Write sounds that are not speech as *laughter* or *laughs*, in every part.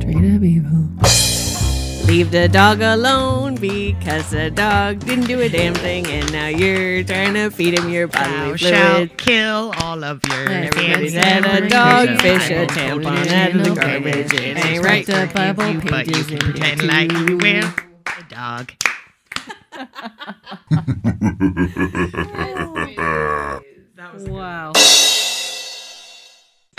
Straight up evil. Leave the dog alone because the dog didn't do a damn thing, and now you're trying to feed him your Thou bodily shalt kill all of your Everybody's fans. had a dog, fish, a tampon out of the garbage. It ain't right. Forgive Bible you, but you can in pretend like you will. A dog. *laughs* Wow.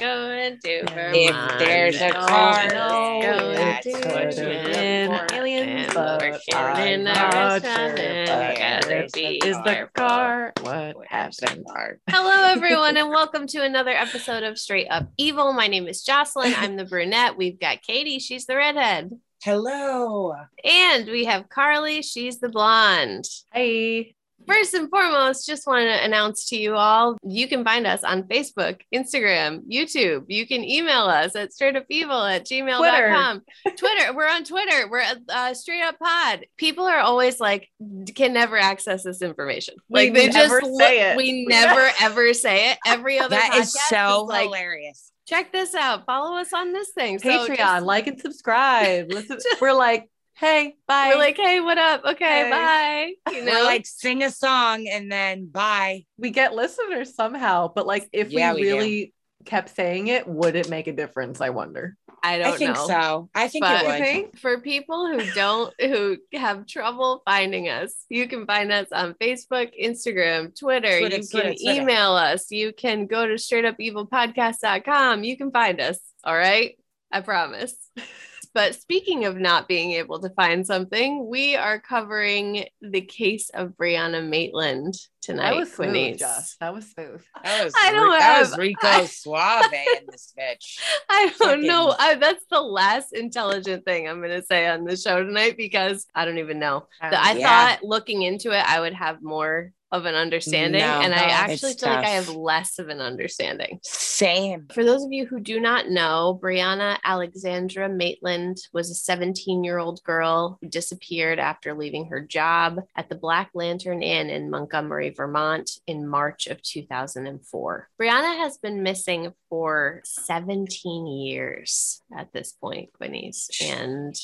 Going to If there's a Oh, car, no, going that's to what Vermont. it Aliens, is. but We're sitting in a I'm not restaurant and but gotta there's be a Is the careful. car what happened? *laughs* Hello, everyone, and *laughs* welcome to another episode of Straight Up Evil. My name is Jocelyn. I'm the brunette. We've got Katie. She's the redhead. Hello. And we have Carly. She's the blonde. Hey. First and foremost, just want to announce to you all you can find us on Facebook, Instagram, YouTube. You can email us at straightupevil at gmail.com. Twitter. We're on Twitter. We're at uh, Straight Up Pod. People are always like, can never access this information. We Like they just look- say it. We never *laughs* ever say it. Every other That is so like, hilarious. check this out. Follow us on this thing. So Patreon, just- like and subscribe. Listen, *laughs* we're like, hey, bye. we're like, hey, what up? Okay, Hey. bye. You know, We're like sing a song and then bye. we get listeners somehow, but like if Yeah, we we do. really kept saying it, would it make a difference? I wonder. I don't I think know. so. I think But- it would. think? For people who don't, who have trouble finding us, you can find us on Facebook, Instagram, Twitter. Twitter, you Twitter, can Twitter. email us. You can go to straightupevilpodcast.com. You can find us. All right. I promise. *laughs* But speaking of not being able to find something, we are covering the case of Brianna Maitland tonight. That was smooth, Josh. That was smooth. That was, I don't Ri- that was Rico I- *laughs* Suave in this bitch. *laughs* I don't know. I, that's the last intelligent thing I'm going to say on the show tonight because I don't even know. The- I Yeah. thought looking into it, I would have more of an understanding, No, and I actually feel like I have less of an understanding. Same. For those of you who do not know, Brianna Alexandra Maitland was a 17 year old girl who disappeared after leaving her job at the Black Lantern Inn in Montgomery, Vermont in March of 2004. Brianna has been missing for 17 years at this point, Quinnies, and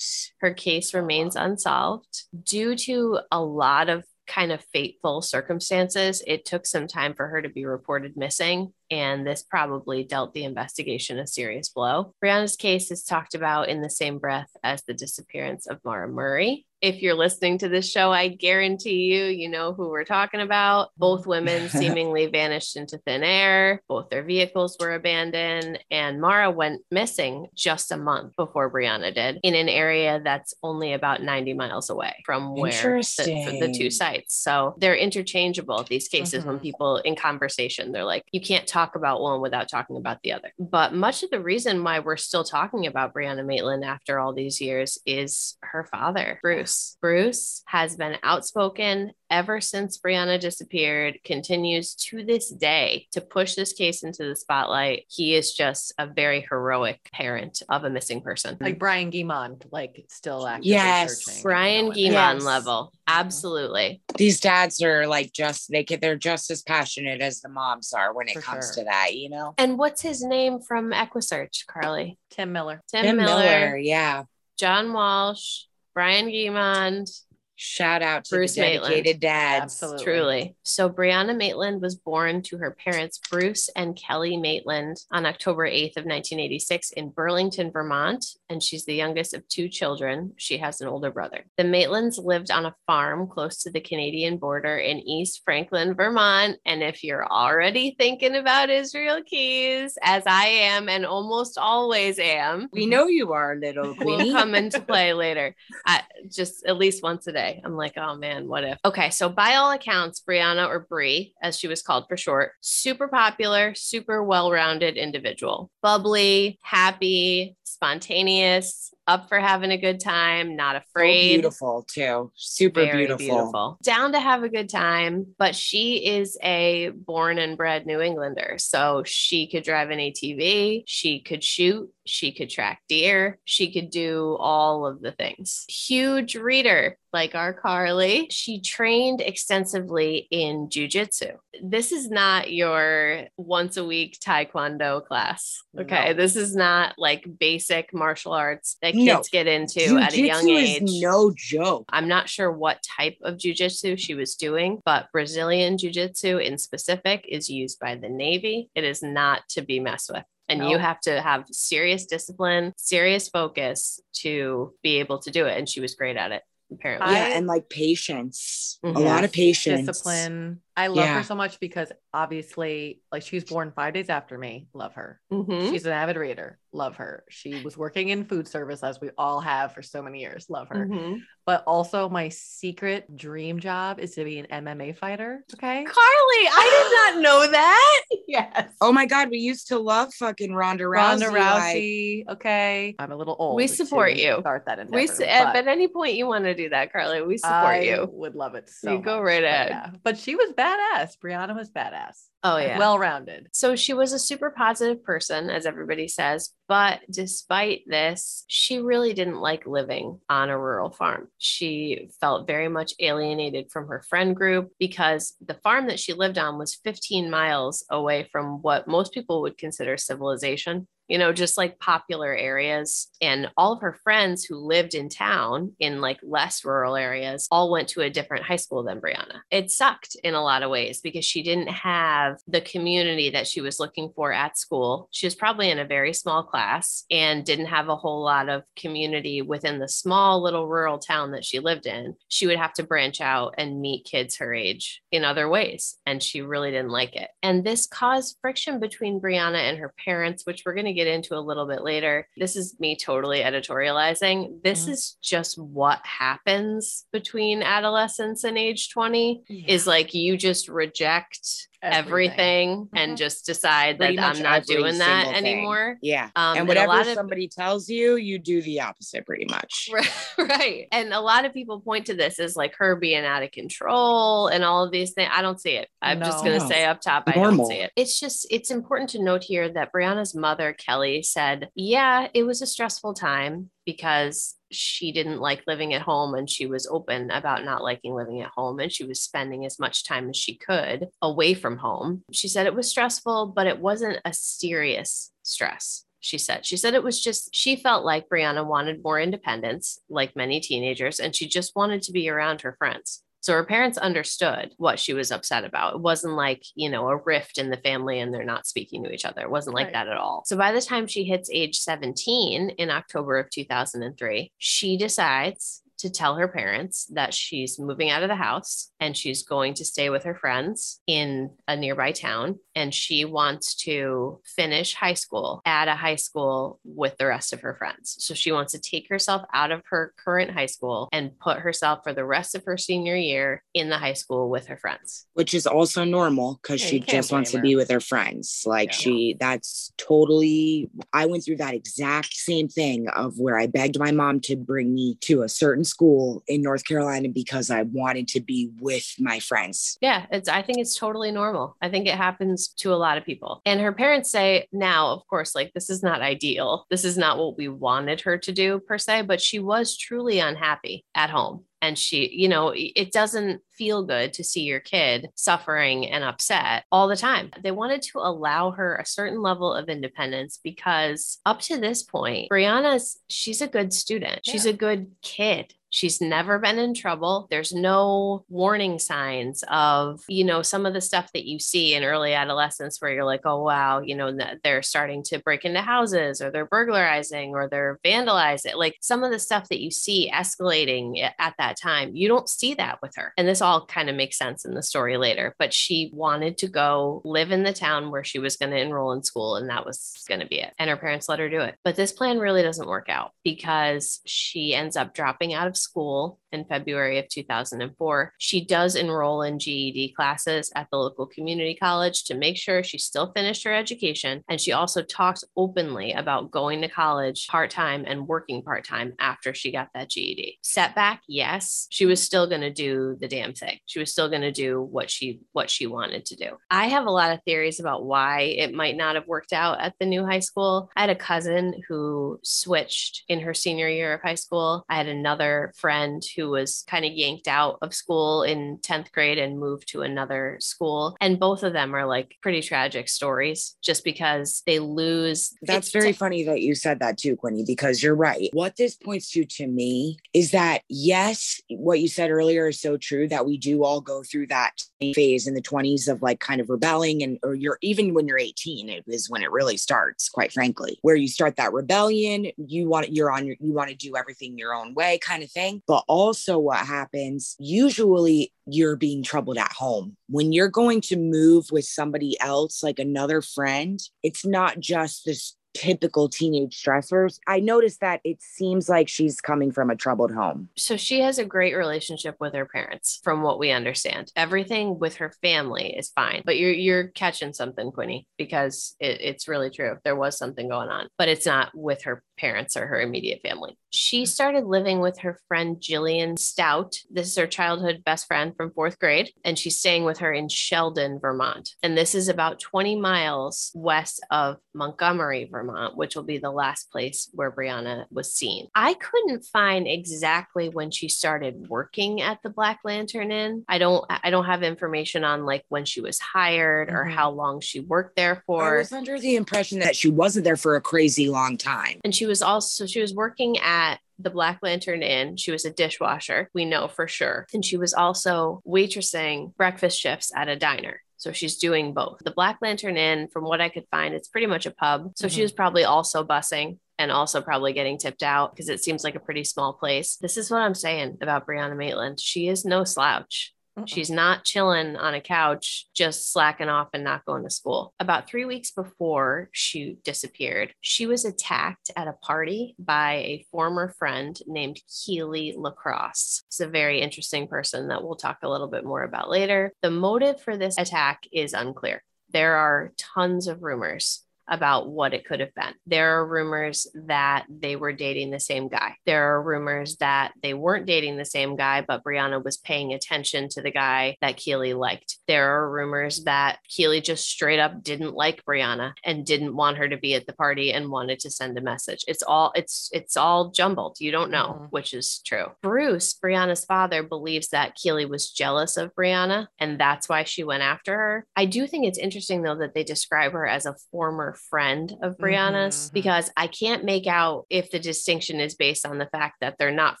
her case remains unsolved due to a lot of kind of fateful circumstances. It took some time for her to be reported missing, and this probably dealt the investigation a serious blow. Brianna's case is talked about in the same breath as the disappearance of Mara Murray. If you're listening to this show, I guarantee you, you know who we're talking about. Both *laughs* women seemingly vanished into thin air. Both their vehicles were abandoned, and Mara went missing just a month before Brianna did in an area that's only about 90 miles away from where the, the two sites. So they're interchangeable, these cases, when Mhm. people in conversation, they're like, you can't talk about one without talking about the other. But much of the reason why we're still talking about Brianna Maitland after all these years is her father, Bruce. Bruce has been outspoken ever since Brianna disappeared, continues to this day to push this case into the spotlight. He is just a very heroic parent of a missing person. Like Brian Guimond, like still actively Yes. searching. Brian Going. Guimond Yes. level. Absolutely. These dads are like just they could they're just as passionate as the moms are when it For comes sure. to that, you know. And what's his name from EquuSearch, Carly? Tim Miller. Tim, Tim Miller, Miller, yeah. John Walsh, Brian Guimond, Shout out to Bruce the Maitland. dedicated dads. Absolutely. truly. So Brianna Maitland was born to her parents Bruce and Kelly Maitland on October 8th of 1986 in Burlington, Vermont, and she's the youngest of two children. She has an older brother. The Maitlands lived on a farm close to the Canadian border in East Franklin, Vermont, and if you're already thinking about Israel Keys, as I am and almost always am, We know you are, little We'll come into *laughs* play later. I, just at least once a day. I'm like, oh man, what if? Okay, so by all accounts, Brianna or Brie, as she was called for short, super popular, super well-rounded individual, bubbly, happy, spontaneous, up for having a good time, not So afraid. beautiful too. Super Very beautiful. Down to have a good time, but she is a born and bred New Englander. So she could drive an ATV, she could shoot, she could track deer, she could do all of the things. Huge reader, like our Carly. She trained extensively in jujitsu. This is not your once a week taekwondo class. Okay. No. This is not like basic martial arts that kids No. get into at a young Jujitsu age. is no joke. I'm not sure what type of jujitsu she was doing, but Brazilian jiu-jitsu in specific is used by the Navy. It is not to be messed with. And you have to have serious discipline, serious focus to be able to do it. And she was great at it, apparently. Yeah, and like patience. Mhm. A lot of patience. discipline. I love Yeah. her so much because obviously, like she was born five days after me. Love her. Mhm. She's an avid reader. Love her. She was working in food service as we all have for so many years. Love her. Mhm. But also, my secret dream job is to be an MMA fighter. Okay. Carly, I did not know that. *laughs* yes. Oh my god, we used to love fucking Ronda Rousey. Ronda like- Rousey. okay. I'm a little old. We support you. Start that endeavor. We s- but at any point you want to do that, Carly, we support I you. would love it so You go right ahead. yeah. But she was badass. Brianna was badass. Oh yeah. Well rounded. So she was a super positive person, as everybody says. But despite this, she really didn't like living on a rural farm. She felt very much alienated from her friend group because the farm that she lived on was 15 miles away from what most people would consider civilization. You know, just like popular areas. And all of her friends who lived in town in like less rural areas all went to a different high school than Brianna. It sucked in a lot of ways because she didn't have the community that she was looking for at school. She was probably in a very small class and didn't have a whole lot of community within the small little rural town that she lived in. She would have to branch out and meet kids her age in other ways. And she really didn't like it. And this caused friction between Brianna and her parents, which we're going to get into a little bit later. This is me totally editorializing. This Mhm. is just what happens between adolescence and age 20 is like you just reject everything, and Mhm. just decide Pretty that I'm not doing that thing. anymore. Yeah. Um, and a whatever of- somebody tells you, you do the opposite pretty much. *laughs* right. And a lot of people point to this as like her being out of control and all of these things. I don't see it. I'm just going to No. say up top, I Normal. don't see it. It's just, it's important to note here that Brianna's mother, Kelly, said, yeah, it was a stressful time because she didn't like living at home and she was open about not liking living at home and she was spending as much time as she could away from home. She said it was stressful, but it wasn't a serious stress. She said, she said it was just, she felt like Brianna wanted more independence, like many teenagers, and she just wanted to be around her friends. So her parents understood what she was upset about. It wasn't like, you know, a rift in the family and they're not speaking to each other. It wasn't like Right. that at all. So by the time she hits age 17 in October of 2003, she decides to tell her parents that she's moving out of the house and she's going to stay with her friends in a nearby town. And she wants to finish high school at a high school with the rest of her friends. So she wants to take herself out of her current high school and put herself for the rest of her senior year in the high school with her friends. Which is also normal because Yeah, she just wants to be with her friends. Like Yeah. she that's totally I went through that exact same thing of where I begged my mom to bring me to a certain school in North Carolina because I wanted to be with my friends. Yeah, it's I think it's totally normal. I think it happens to a lot of people. And her parents say now, of course, like this is not ideal. This is not what we wanted her to do per se, but she was truly unhappy at home. And she, you know, it doesn't feel good to see your kid suffering and upset all the time. They wanted to allow her a certain level of independence because up to this point, Brianna's, she's a good student. She's Yeah. a good kid. She's never been in trouble. There's no warning signs of, you know, some of the stuff that you see in early adolescence where you're like, oh, wow, you know, they're starting to break into houses or they're burglarizing or they're vandalizing. Like some of the stuff that you see escalating at that time, you don't see that with her. And this all kind of makes sense in the story later. But she wanted to go live in the town where she was going to enroll in school, and that was going to be it. And her parents let her do it. But this plan really doesn't work out because she ends up dropping out of school in February of 2004. She does enroll in GED classes at the local community college to make sure she still finished her education. And she also talks openly about going to college part time and working part time after she got that GED. Setback, yes, she was still going to do the damn thing. She was still going to do what she what she wanted to do. I have a lot of theories about why it might not have worked out at the new high school. I had a cousin who switched in her senior year of high school. I had another friend who was kind of yanked out of school in 10th grade and moved to another school. And both of them are like pretty tragic stories just because they lose. That's very t- funny that you said that too, Quinny, because you're right. What this points to to me is that, yes, what you said earlier is so true that we do all go through that phase in the 20s of like kind of rebelling and or you're even when you're 18 it is when it really starts quite frankly where you start that rebellion you want you're on your you want to do everything your own way kind of thing but also what happens usually you're being troubled at home. When you're going to move with somebody else like another friend it's not just this typical teenage stressors i noticed that it seems like she's coming from a troubled home. So she has a great relationship with her parents from what we understand. Everything with her family is fine but you're you're catching something quinny because it, it's really true. There was something going on but it's not with her parents or her immediate family. She started living with her friend Jillian Stout. This is her childhood best friend from fourth grade, and she's staying with her in Sheldon, Vermont. And this is about 20 miles west of Montgomery, Vermont, which will be the last place where Brianna was seen. I couldn't find exactly when she started working at the Black Lantern Inn. I don't I don't have information on like when she was hired or Mhm. how long she worked there for. i was under the impression that she wasn't there for a crazy long time And she was also she was working at the Black Lantern Inn. She was a dishwasher, we know for sure. And she was also waitressing breakfast shifts at a diner. So she's doing both. The Black Lantern Inn, from what I could find, it's pretty much a pub. So she Mhm. was probably also busing and also probably getting tipped out because it seems like a pretty small place. This is what I'm saying about Brianna Maitland. She is no slouch. She's not chilling on a couch, just slacking off and not going to school. About three weeks before she disappeared, she was attacked at a party by a former friend named Keely Lacrosse. It's a very interesting person that we'll talk a little bit more about later. The motive for this attack is unclear. There are tons of rumors about what it could have been. There are rumors that they were dating the same guy. There are rumors that they weren't dating the same guy, but Brianna was paying attention to the guy that Keely liked. There are rumors that Keely just straight up didn't like Brianna and didn't want her to be at the party and wanted to send a message. It's all it's it's all jumbled. You don't know Mhm. which is true. Bruce, Brianna's father, believes that Keely was jealous of Brianna and that's why she went after her. I do think it's interesting though that they describe her as a former friend of Brianna's Mhm. because I can't make out if the distinction is based on the fact that they're not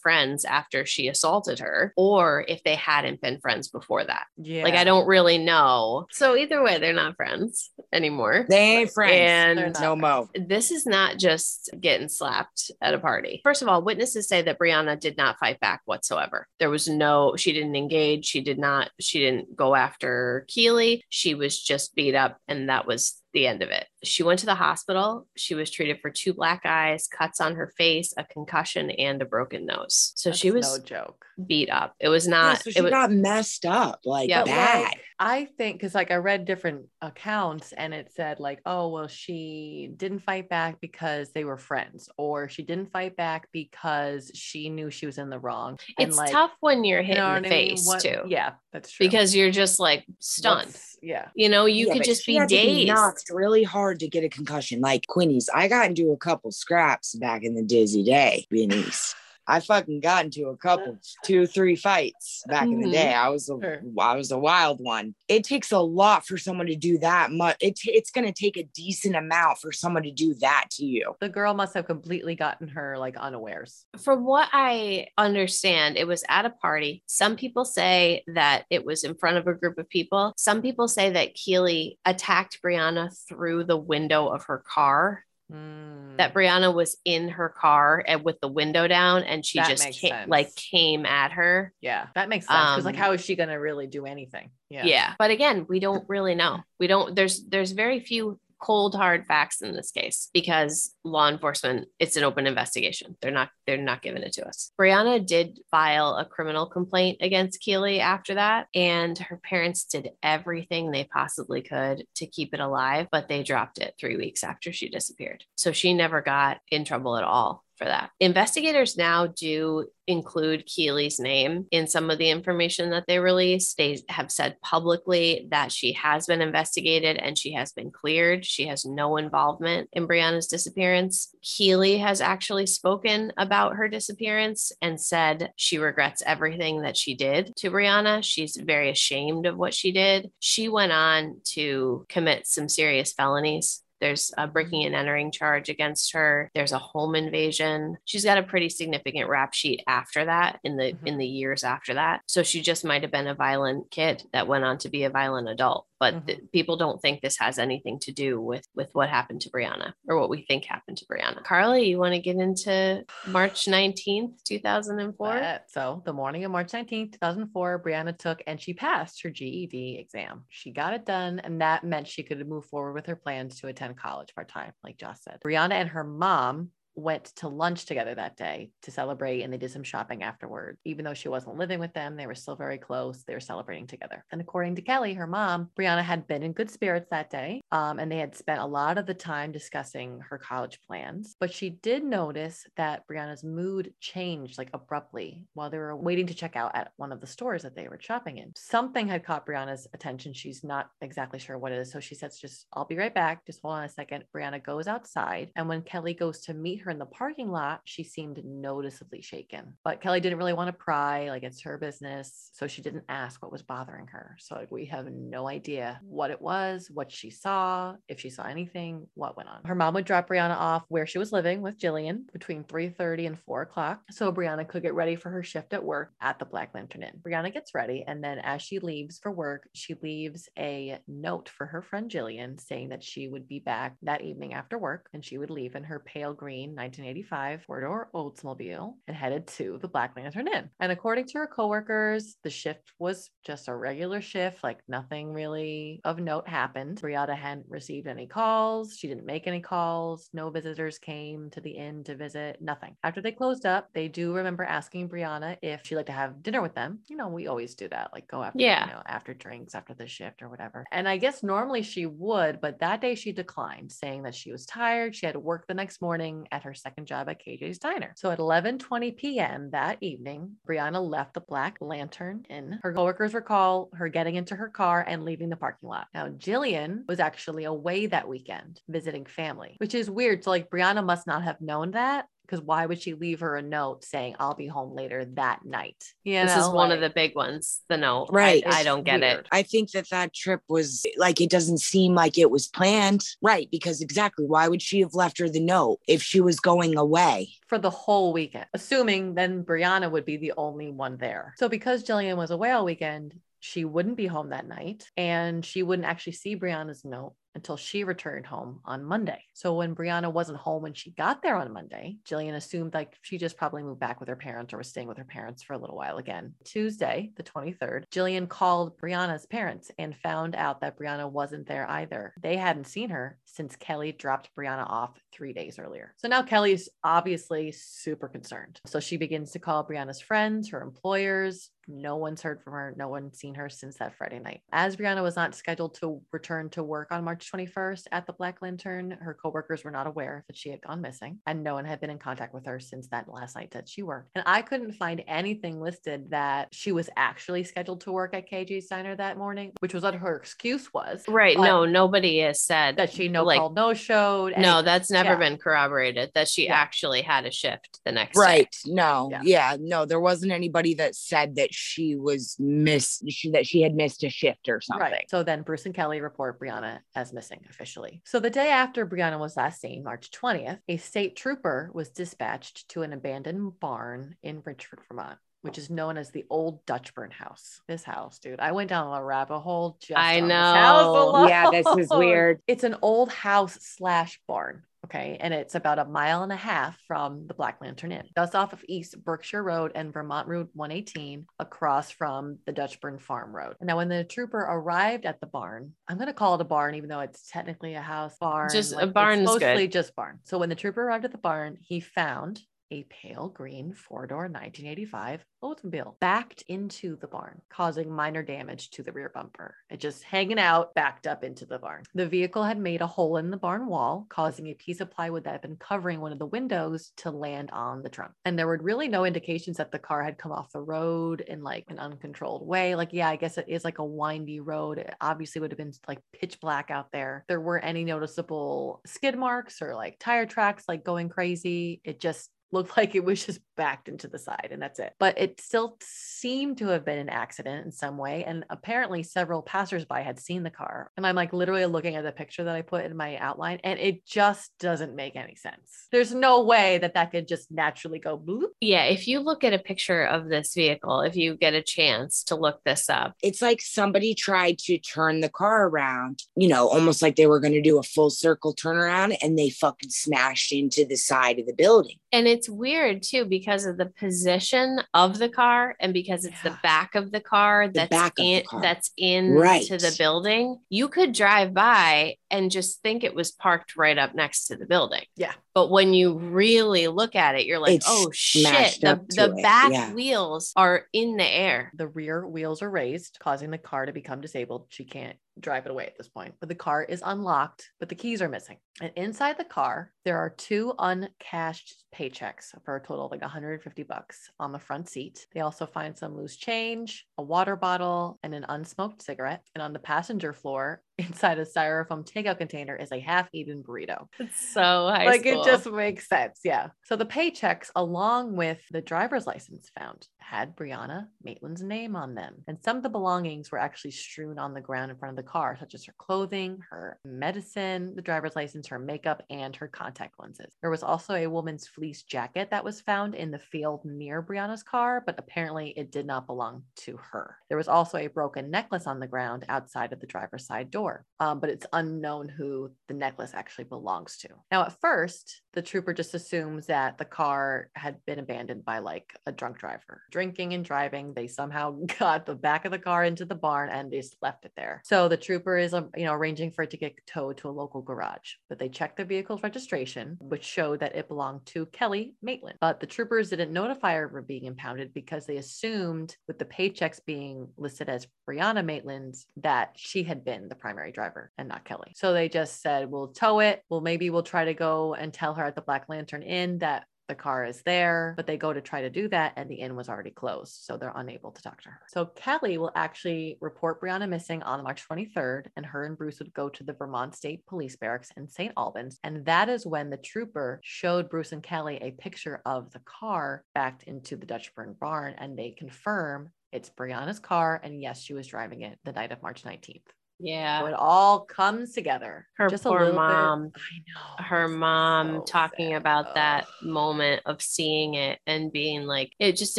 friends after she assaulted her or if they hadn't been friends before that. Yeah. Like I don't really know. So either way, they're not friends anymore. they ain't friends And no mo this is not just getting slapped at a party. First of all, witnesses say that Brianna did not fight back whatsoever. There was no, she didn't engage. She did not, she didn't go after Keely. She was just beat up, and that was the end of it. She went to the hospital. She was treated for two black eyes, cuts on her face, a concussion, and a broken nose. So That's she was no joke. beat up. It was Yeah, not, so it she was, got messed up like Yeah, bad Like, I think because like I read different accounts and it said like, oh well, she didn't fight back because they were friends, or she didn't fight back because she knew she was in the wrong. And, it's like, tough when you're hit you know in the what I mean? face What- too. Yeah, that's true. Because you're just like stunned. What's- yeah. You know, you Yeah, could just she be had to dazed. Knocked really hard to get a concussion. Like Quinny's, I got into a couple scraps back in the dizzy day, Beanice. I fucking got into a couple, two, three fights back in the Mhm. day. I was a, Sure. I was a wild one. It takes a lot for someone to do that much. It, it's going to take a decent amount for someone to do that to you. The girl must have completely gotten her like unawares. From what I understand, it was at a party. Some people say that it was in front of a group of people. Some people say that Keely attacked Brianna through the window of her car. Mm. That Brianna was in her car and with the window down, and she That just makes ca- sense. like came at her. yeah, that makes sense. Because like, Um, how is she gonna really do anything? Yeah. Yeah. But again, we don't really know. We don't. There's there's very few cold hard facts in this case because law enforcement it's an open investigation. They're not they're not giving it to us. Brianna did file a criminal complaint against keely after that and her parents did everything they possibly could to keep it alive but they dropped it three weeks after she disappeared. So she never got in trouble at all for that. Investigators now do include Keeley's name in some of the information that they release. They have said publicly that she has been investigated and she has been cleared. She has no involvement in Brianna's disappearance. Keeley has actually spoken about her disappearance and said she regrets everything that she did to Brianna. She's very ashamed of what she did. She went on to commit some serious felonies there's a breaking and entering charge against her. There's a home invasion. She's got a pretty significant rap sheet after that in the mm-hmm. in the years after that. So she just might have been a violent kid that went on to be a violent adult but mm-hmm. th- people don't think this has anything to do with with what happened to Brianna or what we think happened to Brianna. Carly, you want to get into March 19th, 2004? Uh, so, the morning of March 19th, 2004, Brianna took and she passed her GED exam. She got it done and that meant she could move forward with her plans to attend college part-time, like Joss said. Brianna and her mom went to lunch together that day to celebrate and they did some shopping afterward. Even though she wasn't living with them, they were still very close. They were celebrating together. And according to Kelly, her mom, Brianna had been in good spirits that day um, and they had spent a lot of the time discussing her college plans. But she did notice that Brianna's mood changed like abruptly while they were waiting to check out at one of the stores that they were shopping in. Something had caught Brianna's attention. She's not exactly sure what it is. So she says, just, I'll be right back. Just hold on a second. Brianna goes outside. And when Kelly goes to meet her in the parking lot, she seemed noticeably shaken. But Kelly didn't really want to pry, like it's her business. So she didn't ask what was bothering her. So like, we have no idea what it was, what she saw, if she saw anything, what went on. Her mom would drop Brianna off where she was living with Jillian between 3:30 and 4 o'clock. So Brianna could get ready for her shift at work at the Black Lantern Inn. Brianna gets ready, and then as she leaves for work, she leaves a note for her friend Jillian saying that she would be back that evening after work and she would leave in her pale green 1980 1985 four-door Oldsmobile and headed to the Black Lantern Inn. And according to her coworkers, the shift was just a regular shift, like nothing really of note happened. Brianna hadn't received any calls. She didn't make any calls. No visitors came to the inn to visit, nothing. After they closed up, they do remember asking Brianna if she'd like to have dinner with them. You know, we always do that, like go after, yeah. you know, after drinks, after the shift or whatever. And I guess normally she would, but that day she declined, saying that she was tired. She had to work the next morning at her second job at KJ's Diner. So at 11:20 p.m. that evening, Brianna left the Black Lantern Inn. Her coworkers recall her getting into her car and leaving the parking lot. Now Jillian was actually away that weekend visiting family, which is weird. So like Brianna must not have known that because why would she leave her a note saying I'll be home later that night? You this is one of the big ones. The note, right? I, I don't get weird. it. I think that that trip was like it doesn't seem like it was planned, right? Because exactly why would she have left her the note if she was going away for the whole weekend? Assuming then Brianna would be the only one there. So because Jillian was away all weekend, she wouldn't be home that night and she wouldn't actually see Brianna's note until she returned home on Monday. So when Brianna wasn't home when she got there on Monday, Jillian assumed like she just probably moved back with her parents or was staying with her parents for a little while again. Tuesday, the 23rd, Jillian called Brianna's parents and found out that Brianna wasn't there either. They hadn't seen her since Kelly dropped Brianna off three days earlier. So now Kelly's obviously super concerned. So she begins to call Brianna's friends, her employers, no one's heard from her. No one's seen her since that Friday night. As Brianna was not scheduled to return to work on March 21st at the Black Lantern, her coworkers were not aware that she had gone missing, and no one had been in contact with her since that last night that she worked. And I couldn't find anything listed that she was actually scheduled to work at KJ's Diner that morning, which was what her excuse was. Right. No, nobody has said that she no like, called, no showed. No, that's never yeah. been corroborated that she yeah. actually had a shift the next right. Day. No. Yeah. yeah. No, there wasn't anybody that said that she was missed, she, that she had missed a shift or something. Right. So then Bruce and Kelly report Brianna as missing officially. So the day after Brianna was last seen, March 20th, a state trooper was dispatched to an abandoned barn in Richford, Vermont which is known as the old Dutchburn house. This house, dude, I went down a rabbit hole. Just I know. Yeah, this is weird. *laughs* It's an old house slash barn. Okay. And it's about a mile and a half from the Black Lantern Inn, just off of East Berkshire Road and Vermont Route 118, across from the Dutchburn Farm Road. Now, when the trooper arrived at the barn, I'm going to call it a barn, even though it's technically a house barn. Just like, a barn, mostly good. just barn. So when the trooper arrived at the barn, he found a pale green four door 1985 Oldsmobile backed into the barn, causing minor damage to the rear bumper. It just hanging out, backed up into the barn. The vehicle had made a hole in the barn wall, causing a piece of plywood that had been covering one of the windows to land on the trunk. And there were really no indications that the car had come off the road in like an uncontrolled way. Like, yeah, I guess it is like a windy road. It obviously would have been like pitch black out there. There weren't any noticeable skid marks or like tire tracks like going crazy. It just looked *laughs* like it was just backed into the side and that's it. But it still seemed to have been an accident in some way. And apparently several passersby had seen the car. And I'm like literally looking at the picture that I put in my outline and it just doesn't make any sense. There's no way that that could just naturally go bloop. Yeah. If you look at a picture of this vehicle, if you get a chance to look this up, It's like somebody tried to turn the car around, you know, almost like they were going to do a full circle turnaround and they fucking smashed into the side of the building. and it's weird too because of the position of the car and because it's Yeah. the back of the car that's the in car. that's in Right. to the building. You could drive by and just think it was parked right up next to the building. Yeah. But when you really look at it, you're like, It's oh shit, the, the back Yeah. wheels are in the air. The rear wheels are raised, causing the car to become disabled. She can't drive it away at this point. But the car is unlocked, but the keys are missing. And inside the car, there are two uncashed paychecks for a total of like 150 bucks on the front seat. They also find some loose change, a water bottle, and an unsmoked cigarette. And on the passenger floor, inside a styrofoam takeout container, is a half-eaten burrito It's so high like school. it just makes sense yeah so the paychecks along with the driver's license found had brianna maitland's name on them and some of the belongings were actually strewn on the ground in front of the car such as her clothing her medicine the driver's license her makeup and her contact lenses there was also a woman's fleece jacket that was found in the field near brianna's car but apparently it did not belong to her there was also a broken necklace on the ground outside of the driver's side door um, but it's unknown who the necklace actually belongs to. Now, at first, the trooper just assumes that the car had been abandoned by like a drunk driver. Drinking and driving, they somehow *laughs* got the back of the car into the barn and they just left it there. So the trooper is, um, you know, arranging for it to get towed to a local garage. But they checked the vehicle's registration, which showed that it belonged to Kelly Maitland. But the troopers didn't notify her of being impounded because they assumed, with the paychecks being listed as Brianna Maitland's, that she had been the primary driver and not Kelly. So they just said, we'll tow it. Well, maybe we'll try to go and tell her at the Black Lantern Inn that the car is there, but they go to try to do that and the inn was already closed. So they're unable to talk to her. So Kelly will actually report Brianna missing on March 23rd, and her and Bruce would go to the Vermont State Police Barracks in St. Albans. And that is when the trooper showed Bruce and Kelly a picture of the car backed into the Dutchburn barn, and they confirm it's Brianna's car. And yes, she was driving it the night of March 19th. Yeah. So it all comes together. Her Just a poor little bit- mom. I know. her mom so talking sad. about that moment of seeing it and being like it just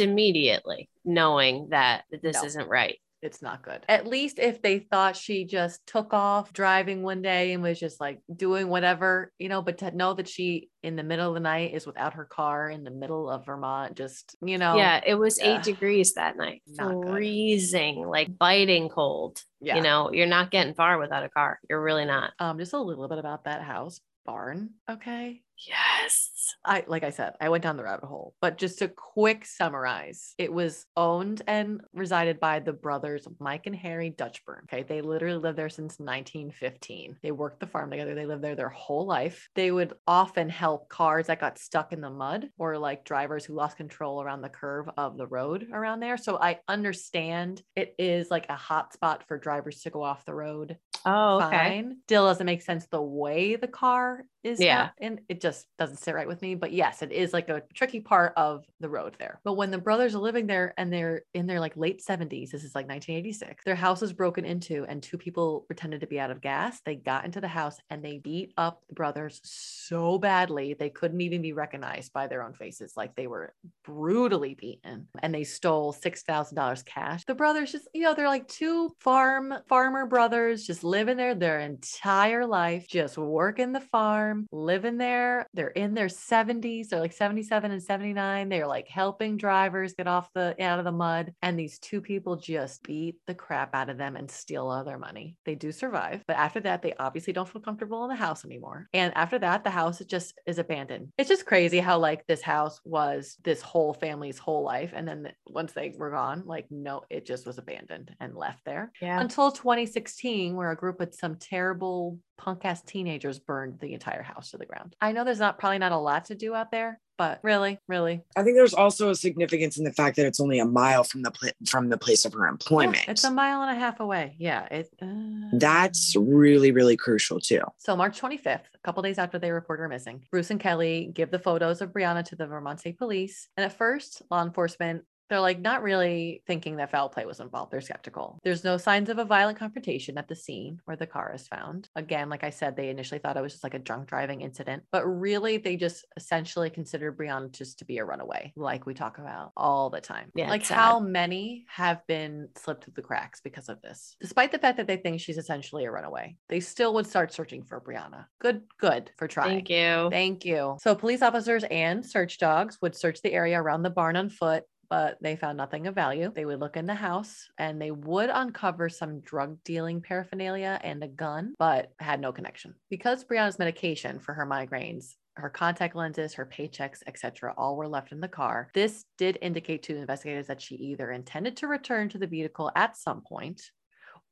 immediately knowing that this No. isn't right it's not good. At least if they thought she just took off driving one day and was just like doing whatever, you know, but to know that she in the middle of the night is without her car in the middle of Vermont, just, you know, yeah it was yeah. eight degrees that night Not good. freezing like biting cold yeah. you know you're not getting far without a car you're really not Um, just a little bit about that house barn. Okay. yes I like I said, I went down the rabbit hole, but just to quick summarize. It was owned and resided by the brothers Mike and Harry Dutchburn. Okay. They literally lived there since 1915. They worked the farm together. They lived there their whole life. They would often help cars that got stuck in the mud or like drivers who lost control around the curve of the road around there. So I understand it is like a hot spot for drivers to go off the road oh okay fine. Still doesn't make sense the way the car is. Yeah. And it just doesn't sit right with me. But yes, it is like a tricky part of the road there. But when the brothers are living there and they're in their like late 70s, this is like 1986, their house was broken into and two people pretended to be out of gas. They got into the house and they beat up the brothers so badly they couldn't even be recognized by their own faces. Like they were brutally beaten and they stole $6,000 cash. The brothers just, you know, they're like two farm farmer brothers just living there their entire life, just working the farm farm, living there. They're in their 70s. They're like 77 and 79. They're like helping drivers get off the out of the mud. And these two people just beat the crap out of them and steal all their money. They do survive, but after that, they obviously don't feel comfortable in the house anymore. And after that, the house just is abandoned. It's just crazy how like this house was this whole family's whole life. And then once they were gone, like no, it just was abandoned and left there Yeah. until 2016, where a group of some terrible punk ass teenagers burned the entire house to the ground. I know there's not probably not a lot to do out there, but really, really, I think there's also a significance in the fact that it's only a mile from the pla- from the place of her Yeah, employment. it's a mile and a half away. Yeah, it. Uh... That's really really crucial too. So March 25th, a couple days after they report her missing, Bruce and Kelly give the photos of Brianna to the Vermont State Police. And at first, law enforcement they're like not really thinking that foul play was involved. They're skeptical. There's no signs of a violent confrontation at the scene where the car is found. Again, like I said, they initially thought it was just like a drunk driving incident, but really they just essentially considered Brianna just to be a runaway, like we talk about all the time. Yeah, like how many have been slipped through the cracks because of this. Despite the fact that they think she's essentially a runaway, they still would start searching for Brianna. Good, good for trying. Thank you. Thank you. So, police officers and search dogs would search the area around the barn on foot, but they found nothing of value. They would look in the house and they would uncover some drug dealing paraphernalia and a gun, but had no connection. Because Brianna's medication for her migraines her contact lenses, her paychecks, etc., all were left in the car. This did indicate to investigators that she either intended to return to the vehicle at some point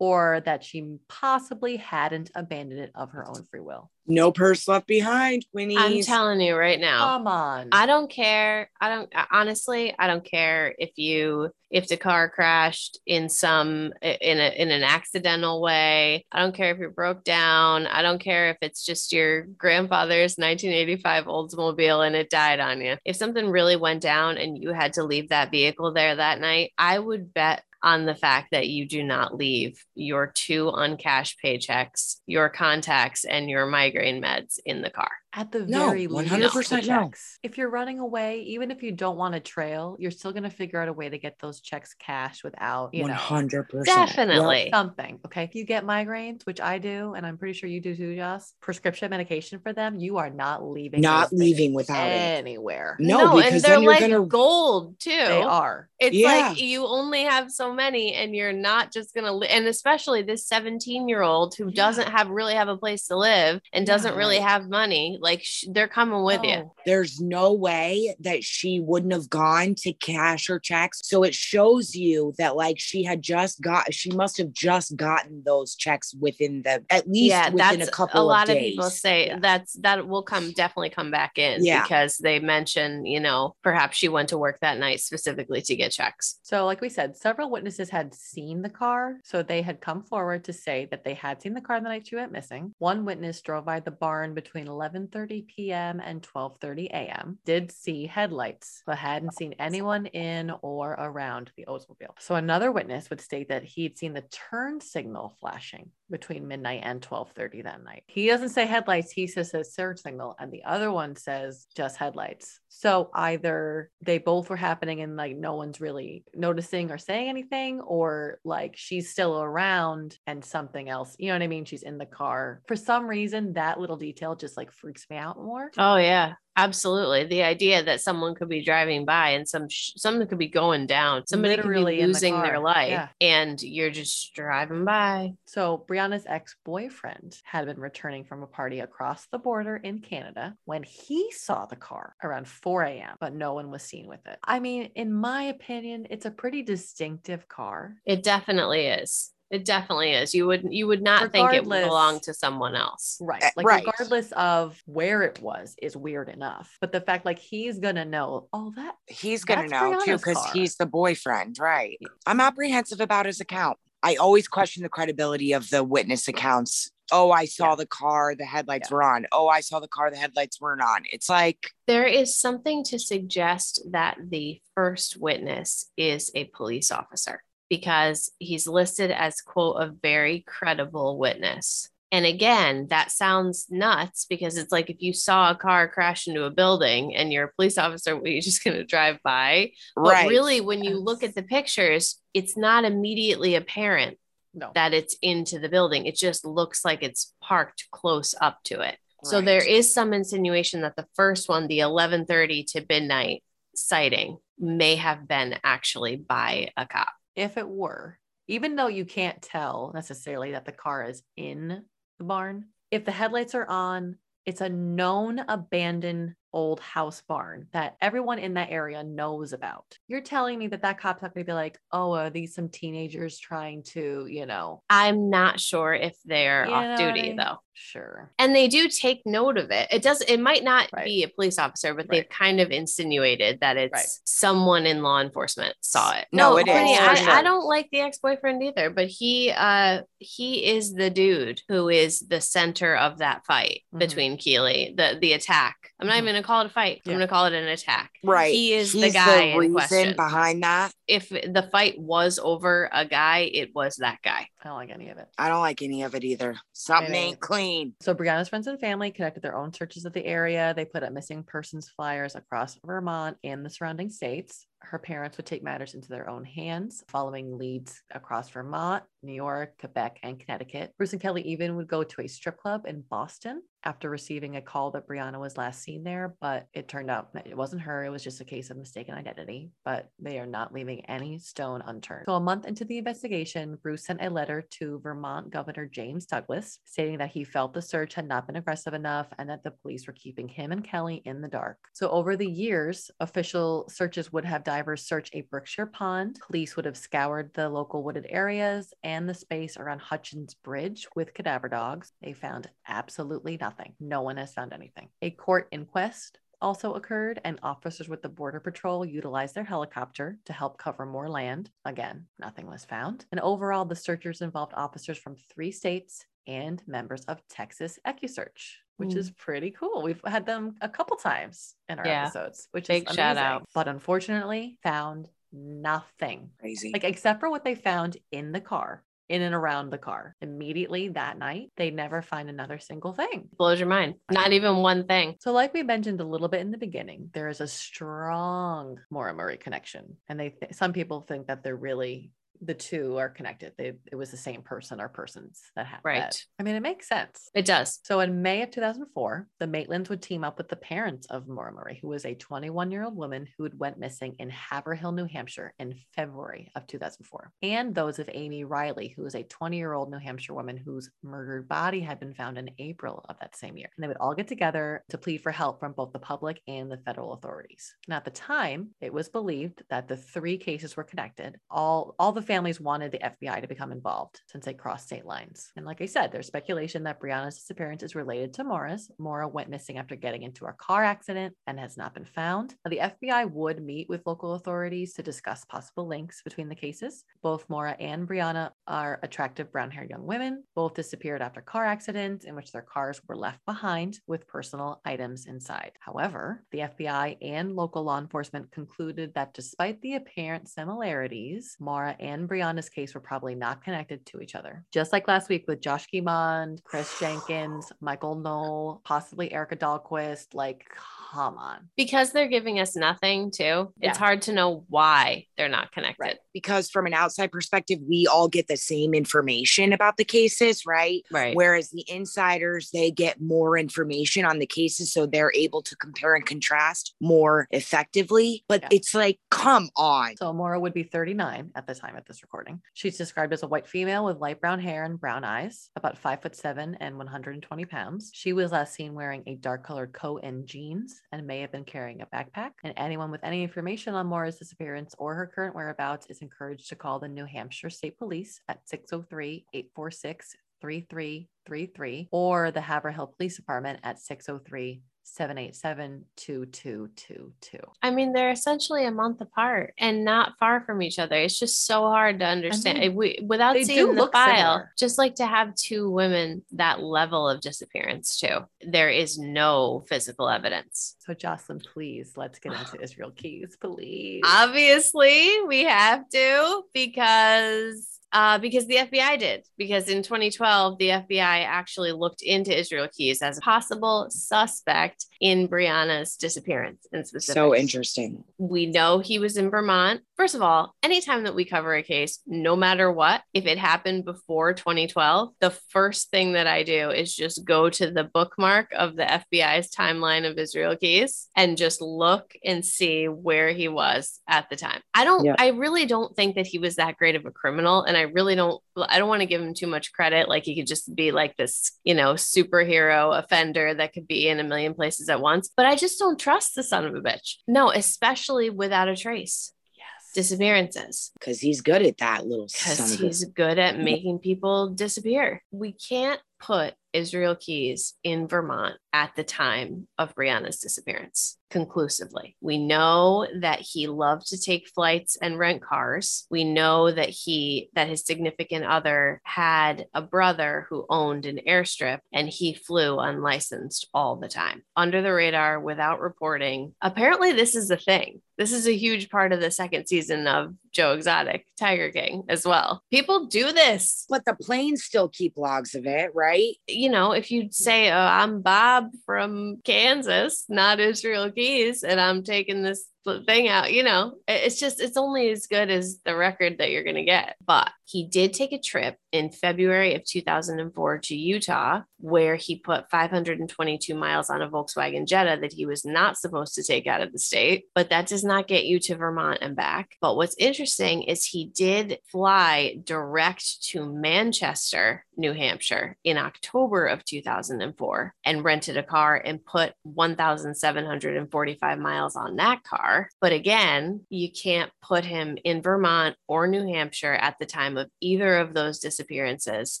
or that she possibly hadn't abandoned it of her own free will. No purse left behind, Winnie. I'm telling you right now. Come on. I don't care. I don't honestly. I don't care if you if the car crashed in some in a in an accidental way. I don't care if you broke down. I don't care if it's just your grandfather's 1985 Oldsmobile and it died on you. If something really went down and you had to leave that vehicle there that night, I would bet on the fact that you do not leave your two uncashed paychecks, your contacts, and your migraine meds in the car. At the No, very least, 100% no. checks. If you're running away, even if you don't want a trail, you're still going to figure out a way to get those checks cashed without, you One know, hundred percent. Definitely. something. Okay. If you get migraines, which I do, and I'm pretty sure you do too, Joss, prescription medication for them, you are not leaving. Not leaving without it. anywhere. No, and because they're then you're like gonna- gold too. They are. It's Yeah. like you only have so many, and you're not just gonna. Li- and especially this 17 year old who Yeah. doesn't have really have a place to live and doesn't Yeah. really have money. Like sh- they're coming with you. Oh. There's no way that she wouldn't have gone to cash her checks. So it shows you that like she had just got she must have just gotten those checks within the at least yeah, within that's a couple of weeks. a lot of of, days. people say Yeah. that's that will come definitely come back in Yeah. because they mention you know perhaps she went to work that night specifically to get checks. So, like we said, several witnesses had seen the car. So, they had come forward to say that they had seen the car the night she went missing. One witness drove by the barn between 11:30 p.m. and 12:30 a.m. Did see headlights, but hadn't seen anyone in or around the Oldsmobile. So, another witness would state that he'd seen the turn signal flashing between midnight and 12:30 that night. He doesn't say headlights, he says a surge signal, and the other one says just headlights. So either they both were happening and like no one's really noticing or saying anything, or like she's still around and something else. You know what I mean? She's in the car. For some reason, that little detail just like freaks me out more. Oh yeah, absolutely. The idea that someone could be driving by and some sh- something could be going down, somebody Literally could be the losing their life, Yeah. and you're just driving by. So, Brianna's ex boyfriend had been returning from a party across the border in Canada when he saw the car around 4 a.m., but no one was seen with it. I mean, in my opinion, it's a pretty distinctive car. It definitely is. It definitely is. You would you would not think it would belong to someone else. Right. Eh, Like, right. regardless of where it was, is weird enough. But the fact, like, he's going to know, oh, that He's gonna That's know too because he's the boyfriend, right? I'm apprehensive about his account. I always question the credibility of the witness accounts. Oh, I saw Yeah. the car, the headlights Yeah. were on. Oh, I saw the car, the headlights weren't on. It's like, There is something to suggest that the first witness is a police officer because he's listed as quote a very credible witness. And again, that sounds nuts because it's like if you saw a car crash into a building and you're a police officer, *laughs* were you just going to drive by? But right. really, when you look at the pictures, it's not immediately apparent no. that it's into the building. It just looks like it's parked close up to it. So Right. there is some insinuation that the first one, the 11:30 to midnight sighting, may have been actually by a cop. If it were, even though you can't tell necessarily that the car is in the barn, if the headlights are on, it's a known abandoned old house barn that everyone in that area knows about. You're telling me that that cop's not going to be like, oh, are these some teenagers trying to, you know, I'm not sure if they're You off know duty though. Sure. And they do take note of it. It does it might not Right. be a police officer, but Right. they've kind of insinuated that it's Right. someone in law enforcement saw it. No, it is, Brittany, for I, sure. I don't like the ex-boyfriend either, but he uh he is the dude who is the center of that fight Mhm. between Keely, the the attack. I'm not Mhm. even gonna call it a fight. I'm gonna call it an attack. Right. He is the He's guy in reason question. behind that. If the fight was over a guy, it was that guy. I don't like any of it. I don't like any of it either. Something ain't clean. So Brianna's friends and family conducted their own searches of the area. They put up missing persons flyers across Vermont and the surrounding states. Her parents would take matters into their own hands, following leads across Vermont, New York, Quebec, and Connecticut. Bruce and Kelly even would go to a strip club in Boston after receiving a call that Brianna was last seen there, but it turned out that it wasn't her. It was just a case of mistaken identity, but they are not leaving any stone unturned. So a month into the investigation, Bruce sent a letter to Vermont Governor James Douglas stating that he felt the search had not been aggressive enough and that the police were keeping him and Kelly in the dark. So over the years, official searches would have divers search a Berkshire pond. Police would have scoured the local wooded areas and the space around Hutchins Bridge with cadaver dogs. They found absolutely nothing. No one has found anything. A court inquest also occurred, and officers with the Border Patrol utilized their helicopter to help cover more land. Again, nothing was found. And overall, the searchers involved officers from three states and members of Texas EquuSearch, which is mm. pretty cool. We've had them a couple times in our Yeah. episodes, which Big is shout amazing. out. But unfortunately, found nothing Crazy. like except for what they found in the car in and around the car immediately that night they never find another single thing Blows your mind. Not even one thing. so like we mentioned a little bit in the beginning there is a strong Maura Murray connection and they th- some people think that they're really the two are connected they it was the same person or persons that happened Right. i mean it makes sense It does. so in May of 2004, the Maitlands would team up with the parents of Maura Murray, who was a 21 year old woman who had went missing in Haverhill, New Hampshire in February of 2004, and those of Amy Riley, who was a 20 year old New Hampshire woman whose murdered body had been found in April of that same year. And they would all get together to plead for help from both the public and the federal authorities. And at the time, it was believed that the three cases were connected. All all the families wanted the FBI to become involved since they crossed state lines. And like I said, there's speculation that Brianna's disappearance is related to Maura's. Maura went missing after getting into a car accident and has not been found. Now, the FBI would meet with local authorities to discuss possible links between the cases. Both Maura and Brianna are attractive brown haired young women. Both disappeared after car accidents in which their cars were left behind with personal items inside. However, the FBI and local law enforcement concluded that despite the apparent similarities, Maura and Brianna's case were probably not connected to each other. Just like last week with Josh Guimond, Chris *sighs* Jenkins, Michael Knoll, possibly Erica Dahlquist, like, come on. Because they're giving us nothing too. It's Yeah. hard to know why they're not connected. because from an outside perspective, we all get the same information about the cases, right? Right. Whereas the insiders, they get more information on the cases. So they're able to compare and contrast more effectively. But Yeah. it's like, come on. So Maura would be 39 at the time of this recording. She's described as a white female with light brown hair and brown eyes, about five foot seven and 120 pounds. She was last seen wearing a dark colored coat and jeans and may have been carrying a backpack. And anyone with any information on Maura's disappearance or her current whereabouts is encouraged to call the New Hampshire State Police at 603 846 3333 or the Haverhill Police Department at 603 787 2222. I mean, they're essentially a month apart and not far from each other. It's just so hard to understand. they- If we, without seeing the file, similar. just like to have two women that level of disappearance too. There is no physical evidence. So, Jocelyn, please let's get into *sighs* Israel Keys, please. Obviously, we have to because uh, because the FBI did. Because in 2012, the FBI actually looked into Israel Keys as a possible suspect in Brianna's disappearance in specific. So interesting. We know he was in Vermont. First of all, anytime that we cover a case, no matter what, if it happened before 2012, the first thing that I do is just go to the bookmark of the FBI's timeline of Israel Keys and just look and see where he was at the time. I don't, Yeah. I really don't think that he was that great of a criminal. And I really don't, I don't want to give him too much credit. Like he could just be like this, you know, superhero offender that could be in a million places at once. But I just don't trust the son of a bitch. No, especially without a trace. Yes. Disappearances Because he's good at that little because he's good at *laughs* making people disappear. We can't put Israel Keys in Vermont at the time of Brianna's disappearance conclusively. We know that he loved to take flights and rent cars. We know that he that his significant other had a brother who owned an airstrip and he flew unlicensed all the time under the radar without reporting. Apparently this is a thing. This is a huge part of the second season of Joe Exotic Tiger King as well. People do this. But the planes still keep logs of it, right? You know, if you say, oh, I'm Bob from Kansas, not Israel Keys, and I'm taking this thing out, you know, it's just, it's only as good as the record that you're going to get. But he did take a trip in February of 2004 to Utah, where he put 522 miles on a Volkswagen Jetta that he was not supposed to take out of the state. But that does not get you to Vermont and back. But what's interesting is he did fly direct to Manchester, New Hampshire in October of 2004 and rented a car and put 1,745 miles on that car. But again, you can't put him in Vermont or New Hampshire at the time of either of those disappearances.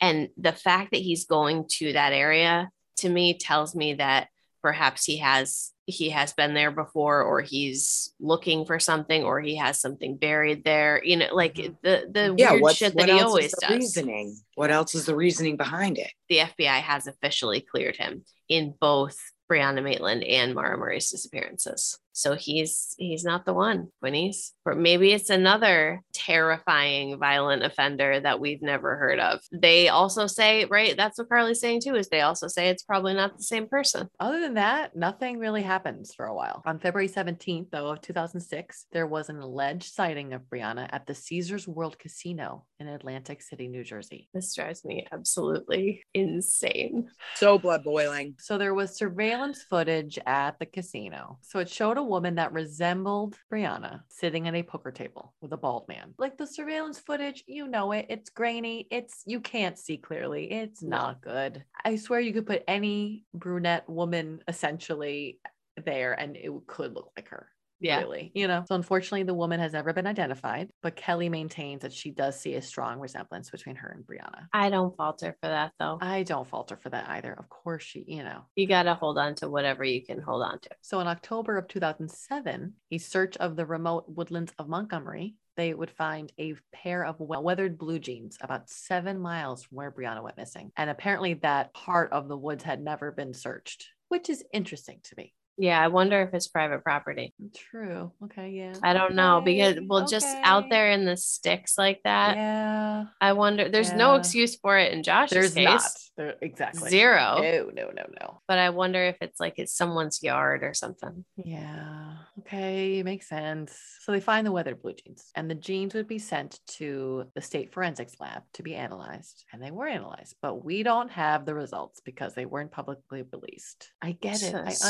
And the fact that he's going to that area to me tells me that perhaps he has he has been there before or he's looking for something or he has something buried there you know like Mhm. the the Yeah. weird shit that he else always is the does reasoning? What else is the reasoning behind it? the FBI has officially cleared him in both Brianna Maitland and Maura Murray's disappearances. So he's he's not the one, Quinnies. Or maybe it's another terrifying violent offender that we've never heard of. They also say, right, that's what Carly's saying too, is they also say it's probably not the same person. Other than that, nothing really happens for a while. On February 17th, though, of 2006, there was an alleged sighting of Brianna at the Caesars World Casino in Atlantic City, New Jersey. This drives me absolutely insane. So blood boiling. So there was surveillance footage at the casino. So it showed a woman that resembled Brianna sitting at a poker table with a bald man. Like the surveillance footage, you know it. It's grainy. It's you can't see clearly. It's not good. I swear you could put any brunette woman essentially there and it could look like her. Yeah. Really, you know. So unfortunately, the woman has never been identified, but Kelly maintains that she does see a strong resemblance between her and Brianna. I don't falter for that though. I don't falter for that either. Of course, she, you know, You got to hold on to whatever you can hold on to. So in October of 2007, a search of the remote woodlands of Montgomery, they would find a pair of weathered blue jeans about seven miles from where Brianna went missing. And apparently that part of the woods had never been searched, which is interesting to me. Yeah, I wonder if it's private property. True. Okay. Yeah. I don't know because Okay, well, just out there in the sticks like that. Yeah. I wonder. There's no excuse for it in Josh's There's case. not. There, exactly. Zero. No, no, no, no. But I wonder if it's like it's someone's yard or something. Yeah. Okay. Makes sense. So they find the weathered blue jeans, and the jeans would be sent to the state forensics lab to be analyzed. And they were analyzed, but we don't have the results because they weren't publicly released. I get it. I Just,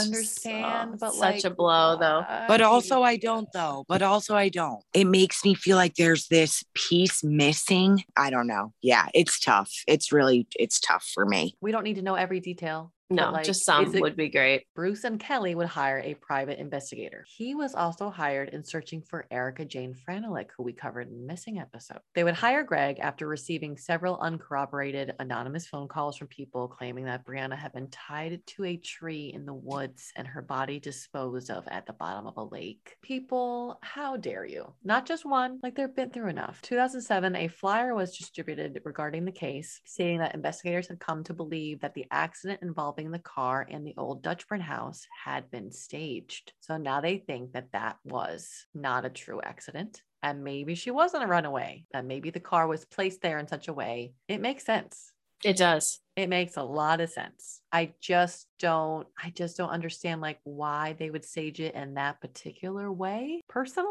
understand, oh, but such like, a blow, though. But also, I don't though. But also, I don't. It makes me feel like there's this piece missing. I don't know. Yeah, it's tough. It's really, it's tough for me. We don't need to know every detail. No, like, just some would be great. Bruce and Kelly would hire a private investigator. He was also hired in searching for Erica Jane Franelik, who we covered in the missing episode. They would hire Greg after receiving several uncorroborated anonymous phone calls from people claiming that Brianna had been tied to a tree in the woods and her body disposed of at the bottom of a lake. People, how dare you? Not just one, like they've been through enough. 2007, a flyer was distributed regarding the case, stating that investigators had come to believe that the accident involving the car and the old Dutchburn house had been staged. So now they think that that was not a true accident. And maybe she wasn't a runaway, that maybe the car was placed there in such a way. It makes sense. It does. It makes a lot of sense. I just don't I just don't understand like why they would stage it in that particular way. Personally,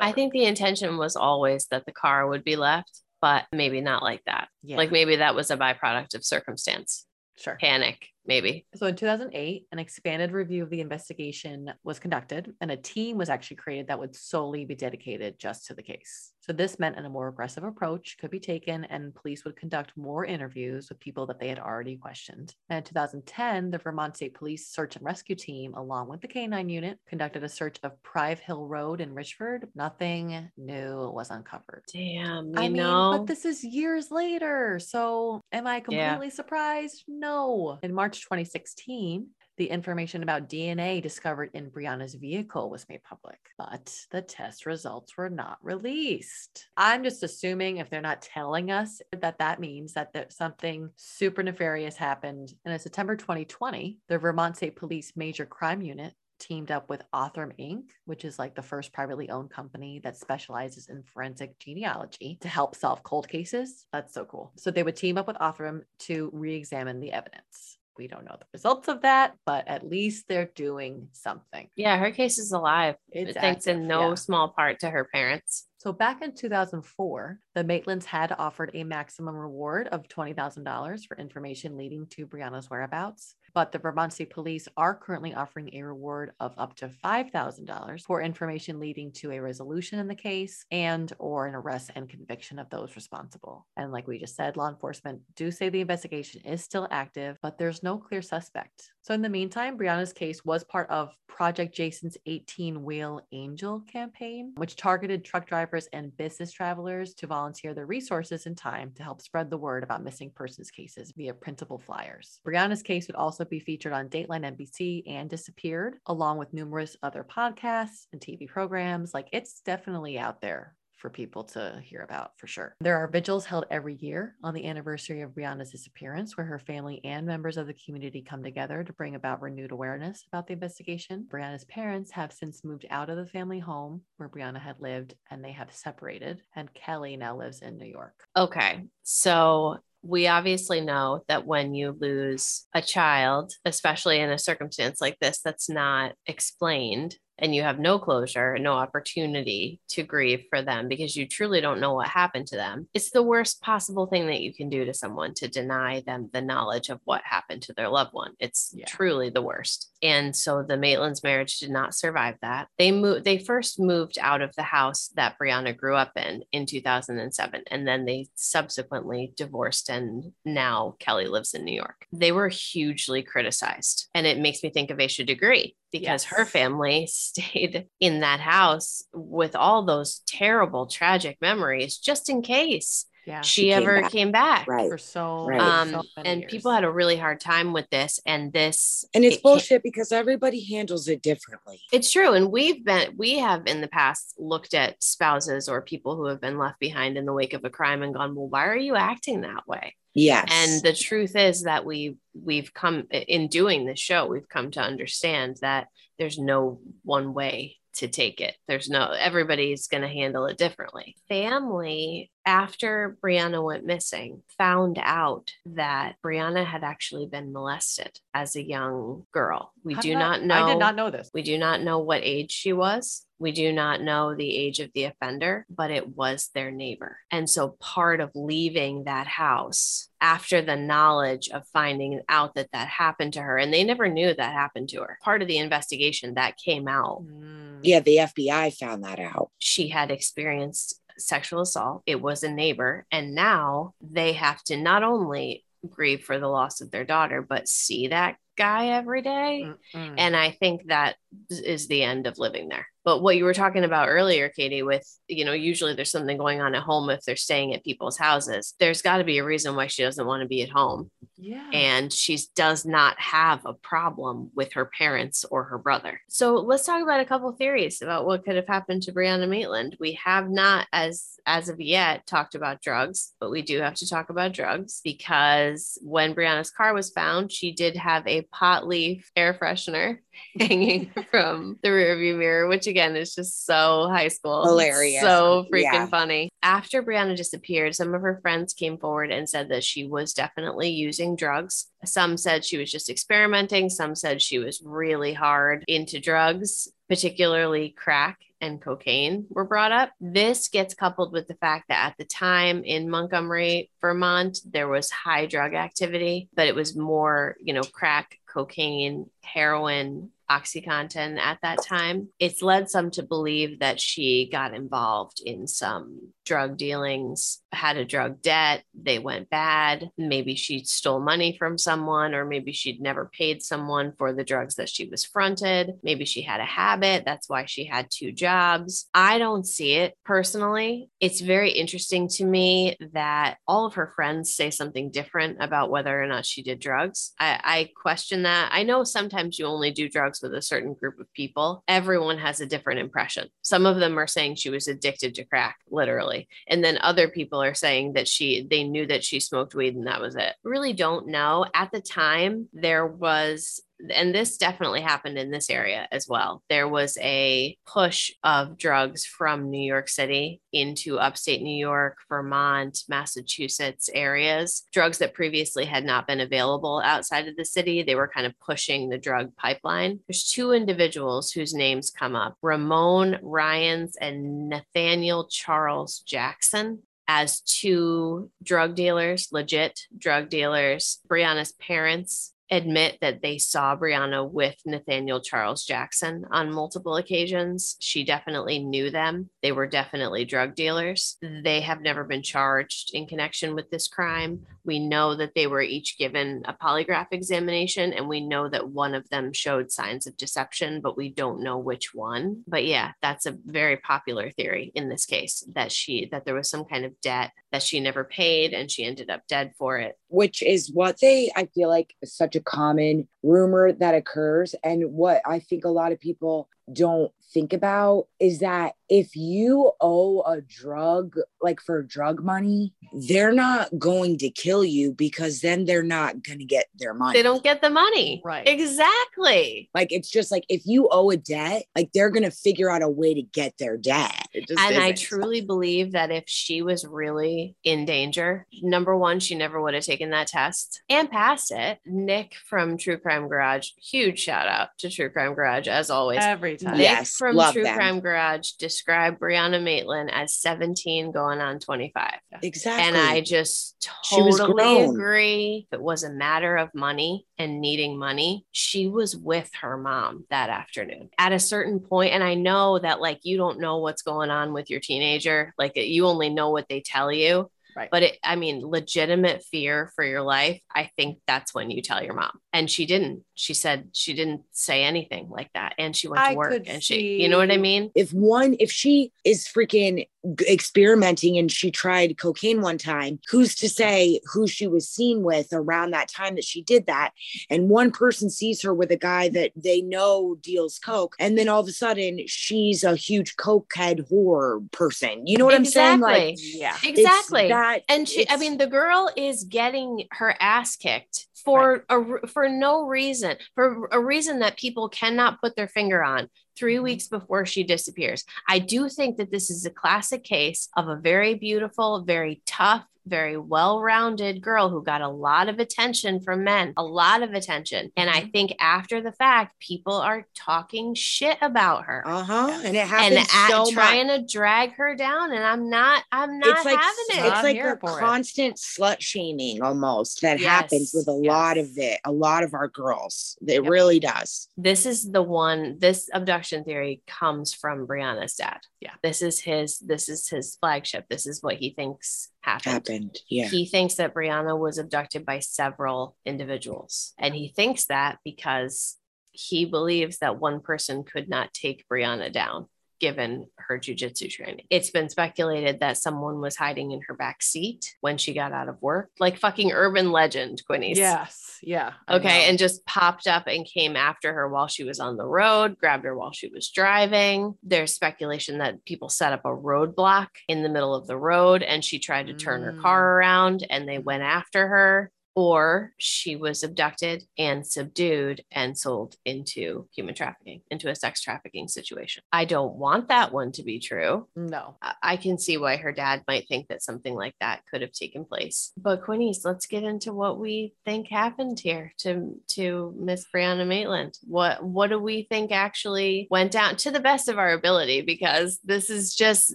I think the intention was always that the car would be left, but maybe not like that. yeah. Like maybe that was a byproduct of circumstance, sure. panic, maybe. So in 2008, an expanded review of the investigation was conducted, and a team was actually created that would solely be dedicated just to the case. So this meant a more aggressive approach could be taken, and police would conduct more interviews with people that they had already questioned. And in 2010, the Vermont State Police Search and Rescue Team, along with the K9 unit, conducted a search of Prive Hill Road in Richford. Nothing new was uncovered. Damn, I mean, know. but this is years later. So am I completely surprised? No. In March 2016, the information about DNA discovered in Brianna's vehicle was made public, but the test results were not released. I'm just assuming if they're not telling us that that means that there, something super nefarious happened. And in September 2020, the Vermont State Police Major Crime Unit teamed up with Othram Inc., which is like the first privately owned company that specializes in forensic genealogy to help solve cold cases. That's so cool. So they would team up with Othram to re examine the evidence. We don't know the results of that, but at least they're doing something. yeah, her case is alive. It's Thanks in no yeah. small part to her parents. So back in 2004, the Maitlands had offered a maximum reward of $20,000 for information leading to Brianna's whereabouts. But the Vermont State Police are currently offering a reward of up to $5,000 for information leading to a resolution in the case and or an arrest and conviction of those responsible. And like we just said, law enforcement do say the investigation is still active, but there's no clear suspect. So in the meantime, Brianna's case was part of Project Jason's 18 Wheel Angel campaign, which targeted truck drivers and business travelers to volunteer their resources and time to help spread the word about missing persons cases via printable flyers. Brianna's case would also be featured on Dateline NBC and Disappeared, along with numerous other podcasts and TV programs. Like it's definitely out there for people to hear about for sure. There are vigils held every year on the anniversary of Brianna's disappearance, where her family and members of the community come together to bring about renewed awareness about the investigation. Brianna's parents have since moved out of the family home where Brianna had lived and they have separated, and Kelly now lives in New York. Okay. So we obviously know that when you lose a child, especially in a circumstance like this that's not explained, and you have no closure, no opportunity to grieve for them because you truly don't know what happened to them, it's the worst possible thing that you can do to someone to deny them the knowledge of what happened to their loved one. It's Yeah. truly the worst. And so the Maitland's marriage did not survive that. They moved they first moved out of the house that Brianna grew up in in 2007 and then they subsequently divorced and now Kelly lives in New York. They were hugely criticized and it makes me think of Asha Degree because her family *laughs* stayed in that house with all those terrible tragic memories just in case Yeah. she, She came ever back. came back. Right. for so, Right. Um, so and years. people had a really hard time with this and this And it's it can't- bullshit because everybody handles it differently. It's true. And we've been, we have in the past looked at spouses or people who have been left behind in the wake of a crime and gone, well, why are you acting that way? Yes. And the truth is that we, we've come in doing this show, we've come to understand that there's no one way to take it. There's no, everybody's going to handle it differently. Family, after Brianna went missing, found out that Brianna had actually been molested as a young girl. We How do did I- not know. I did not know this. We do not know what age she was. We do not know the age of the offender, but it was their neighbor. And so part of leaving that house after the knowledge of finding out that that happened to her, and they never knew that happened to her, part of the investigation that came out, Mm. yeah, the FBI found that out. she had experienced sexual assault. It was a neighbor. And now they have to not only grieve for the loss of their daughter, but see that guy every day. Mm-mm. And I think that is the end of living there. But what you were talking about earlier, Katie, with, you know, usually there's something going on at home if they're staying at people's houses. There's got to be a reason why she doesn't want to be at home. Yeah. And she does not have a problem with her parents or her brother. So let's talk about a couple theories about what could have happened to Brianna Maitland. We have not, as as of yet, talked about drugs, but we do have to talk about drugs because when Brianna's car was found, she did have a pot leaf air freshener *laughs* hanging from the rearview mirror, which again is just so high school. Hilarious. So freaking Yeah. funny. After Brianna disappeared, some of her friends came forward and said that she was definitely using drugs. Some said she was just experimenting. Some said she was really hard into drugs, particularly crack and cocaine were brought up. This gets coupled with the fact that at the time in Montgomery, Vermont, there was high drug activity, but it was more, you know, crack, cocaine, heroin, Oxycontin at that time. It's led some to believe that she got involved in some drug dealings, had a drug debt, they went bad. Maybe she stole money from someone, or maybe she'd never paid someone for the drugs that she was fronted. Maybe she had a habit. That's why she had two jobs. I don't see it personally. It's very interesting to me that all of her friends say something different about whether or not she did drugs. I, I question that. I know sometimes you only do drugs with a certain group of people. Everyone has a different impression. Some of them are saying she was addicted to crack, literally. And then other people are saying that she they knew that she smoked weed and that was it. Really don't know. At the time, there was and this definitely happened in this area as well. There was a push of drugs from New York City into upstate New York, Vermont, Massachusetts areas, drugs that previously had not been available outside of the city. They were kind of pushing the drug pipeline. There's two individuals whose names come up Ramon Ryans and Nathaniel Charles Jackson as two drug dealers, legit drug dealers. Brianna's parents admit that they saw Brianna with Nathaniel Charles Jackson on multiple occasions. She definitely knew them. They were definitely drug dealers. They have never been charged in connection with this crime. We know that they were each given a polygraph examination, and we know that one of them showed signs of deception, but we don't know which one. But yeah, that's a very popular theory in this case that she that there was some kind of debt that she never paid and she ended up dead for it. which is what they i feel like such a common rumor that occurs and what i think a lot of people don't think about is that if you owe a drug like for drug money they're not going to kill you because then they're not going to get their money They don't get the money. Right. Exactly. like it's just like if you owe a debt like they're going to figure out a way to get their debt And I isn't. truly believe that if she was really in danger, number one, she never would have taken that test and passed it. Nick from True Crime Garage, huge shout out to True Crime Garage as always. Every time. Nick from love True them. Crime Garage described Brianna Maitland as 17 going on 25. exactly And I just She was totally grown. agree. If it was a matter of money and needing money, she was with her mom that afternoon at a certain point. And I know that, like, you don't know what's going on with your teenager. Like, you only know what they tell you. Right. But it, I mean, legitimate fear for your life. I think that's when you tell your mom. And she didn't. She said she didn't say anything like that. And she went to I work and she, you know what I mean? if one if she is freaking experimenting and she tried cocaine one time who's to say who she was seen with around that time that she did that and one person sees her with a guy that they know deals coke and then all of a sudden she's a huge cokehead whore person you know what i'm saying like Yeah. Exactly. that and she i mean the girl is getting her ass kicked for a r- for no reason for a reason that people cannot put their finger on 3 Mhm. weeks before she disappears i do think that this is a classic case of a very beautiful very tough very well-rounded girl who got a lot of attention from men a lot of attention. And i Mhm. think after the fact people are talking shit about her. Uh-huh and it and happens at, so trying much. to drag her down and i'm not i'm not it's like having it. it's Not like here a for it. constant slut shaming almost that Yes, happens with a lot of it a lot of our girls. It Yep. really does. This is the one this abduction theory comes from brianna's dad. Yeah. this is his this is his flagship. This is what he thinks happened. Happened yeah. He thinks that brianna was abducted by several individuals and he thinks that because he believes that one person could not take brianna down given her jujitsu training. It's been speculated that someone was hiding in her back seat when she got out of work, like fucking urban legend, Quinnies. Yes. Yeah. Okay. And just popped up and came after her while she was on the road, grabbed her while she was driving. There's speculation that people set up a roadblock in the middle of the road and she tried to turn her Mm. car around and they went after her. Or she was abducted and subdued and sold into human trafficking, into a sex trafficking situation. I don't want that one to be true. No. I- can see why her dad might think that something like that could have taken place. But Quinnies, let's get into what we think happened here to to Miss Brianna Maitland. What what do we think actually went down to the best of our ability? Because this is just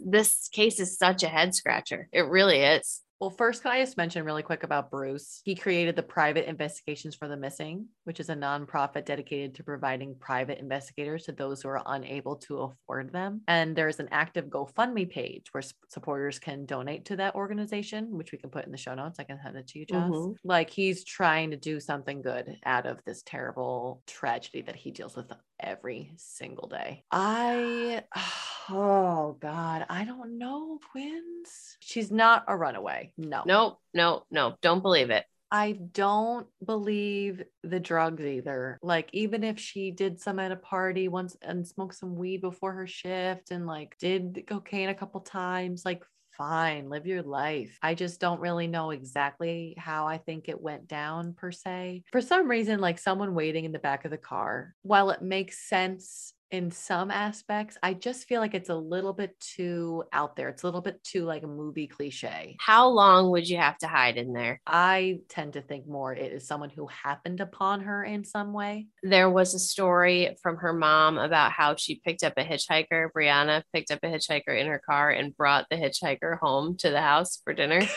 this case is such a head scratcher. It really is. Well, first, can I just mention really quick about Bruce? He created the Private Investigations for the Missing, which is a nonprofit dedicated to providing private investigators to those who are unable to afford them. And there's an active GoFundMe page where supporters can donate to that organization, which we can put in the show notes. I can send it to you, Jess. Mhm. Like he's trying to do something good out of this terrible tragedy that he deals with every single day. I, *sighs* oh God, I don't know, Quins. She's not a runaway. No. Nope, no, no, don't believe it. I don't believe the drugs either. Like, even if she did some at a party once and smoked some weed before her shift and like did cocaine a couple times, like, fine, live your life. I just don't really know exactly how I think it went down per se. For some reason, like someone waiting in the back of the car, while it makes sense in some aspects, I just feel like it's a little bit too out there. It's a little bit too like a movie cliche. How long would you have to hide in there? I tend to think more it is someone who happened upon her in some way. There was a story from her mom about how she picked up a hitchhiker. Brianna picked up a hitchhiker in her car and brought the hitchhiker home to the house for dinner. *laughs*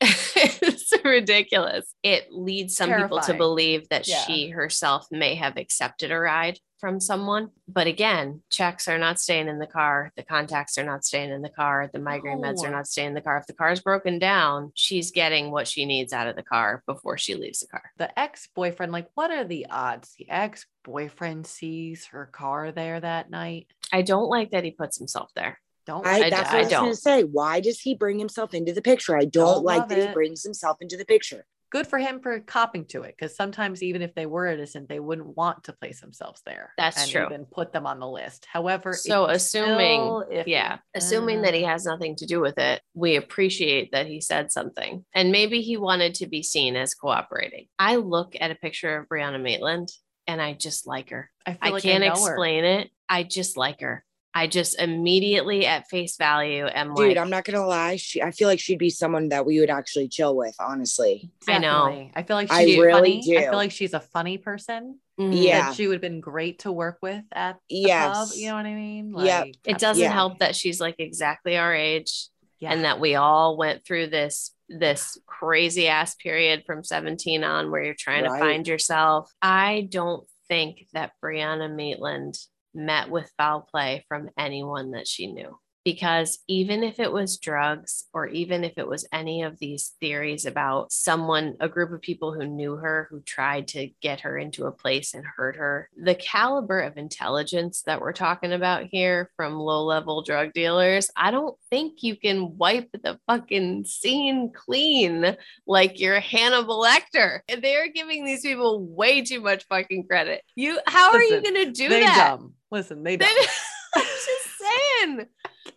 *laughs* it's ridiculous. It leads some people to believe that Yeah. she herself may have accepted a ride from someone. But again, checks are not staying in the car. The contacts are not staying in the car. The migraine meds are not staying in the car. If the car's broken down, she's getting what she needs out of the car before she leaves the car. The ex boyfriend, like, what are the odds the ex boyfriend sees her car there that night? I don't like that he puts himself there. Don't I, I- that's I what I was don't. gonna say. Why does he bring himself into the picture? I don't, Don't like love that he brings himself into the picture. Good for him for copping to it because sometimes even if they were innocent, they wouldn't want to place themselves there. That's and true. Even put them on the list. However, So assuming, if, yeah, assuming that he Uh, has nothing to do with it, we appreciate that he said something. And maybe he wanted to be seen as cooperating. I look at a picture of Brianna Maitland and I just like her. I, feel I like can't her. explain it. I just like her. I just immediately at face value am Dude, like, I'm not gonna lie. She, I feel like she'd be someone that we would actually chill with. Honestly, I know. I feel like I she's really funny. I feel like she's a funny person. Yeah. That she would have been great to work with at the Yes. pub. You know what I mean? Yep. Like, It doesn't Yeah. help that she's like exactly our age yeah. and that we all went through this this crazy ass period from 17 on where you're trying Right. to find yourself. I don't think that Brianna Maitland met with foul play from anyone that she knew. Because even if it was drugs or even if it was any of these theories about someone, a group of people who knew her, who tried to get her into a place and hurt her, the caliber of intelligence that we're talking about here from low level drug dealers, I don't think you can wipe the fucking scene clean like you're Hannibal Lecter. They're giving these people way too much fucking credit. You, how are you going to do they that? dumb. Listen, They- dumb. *laughs* I'm just saying.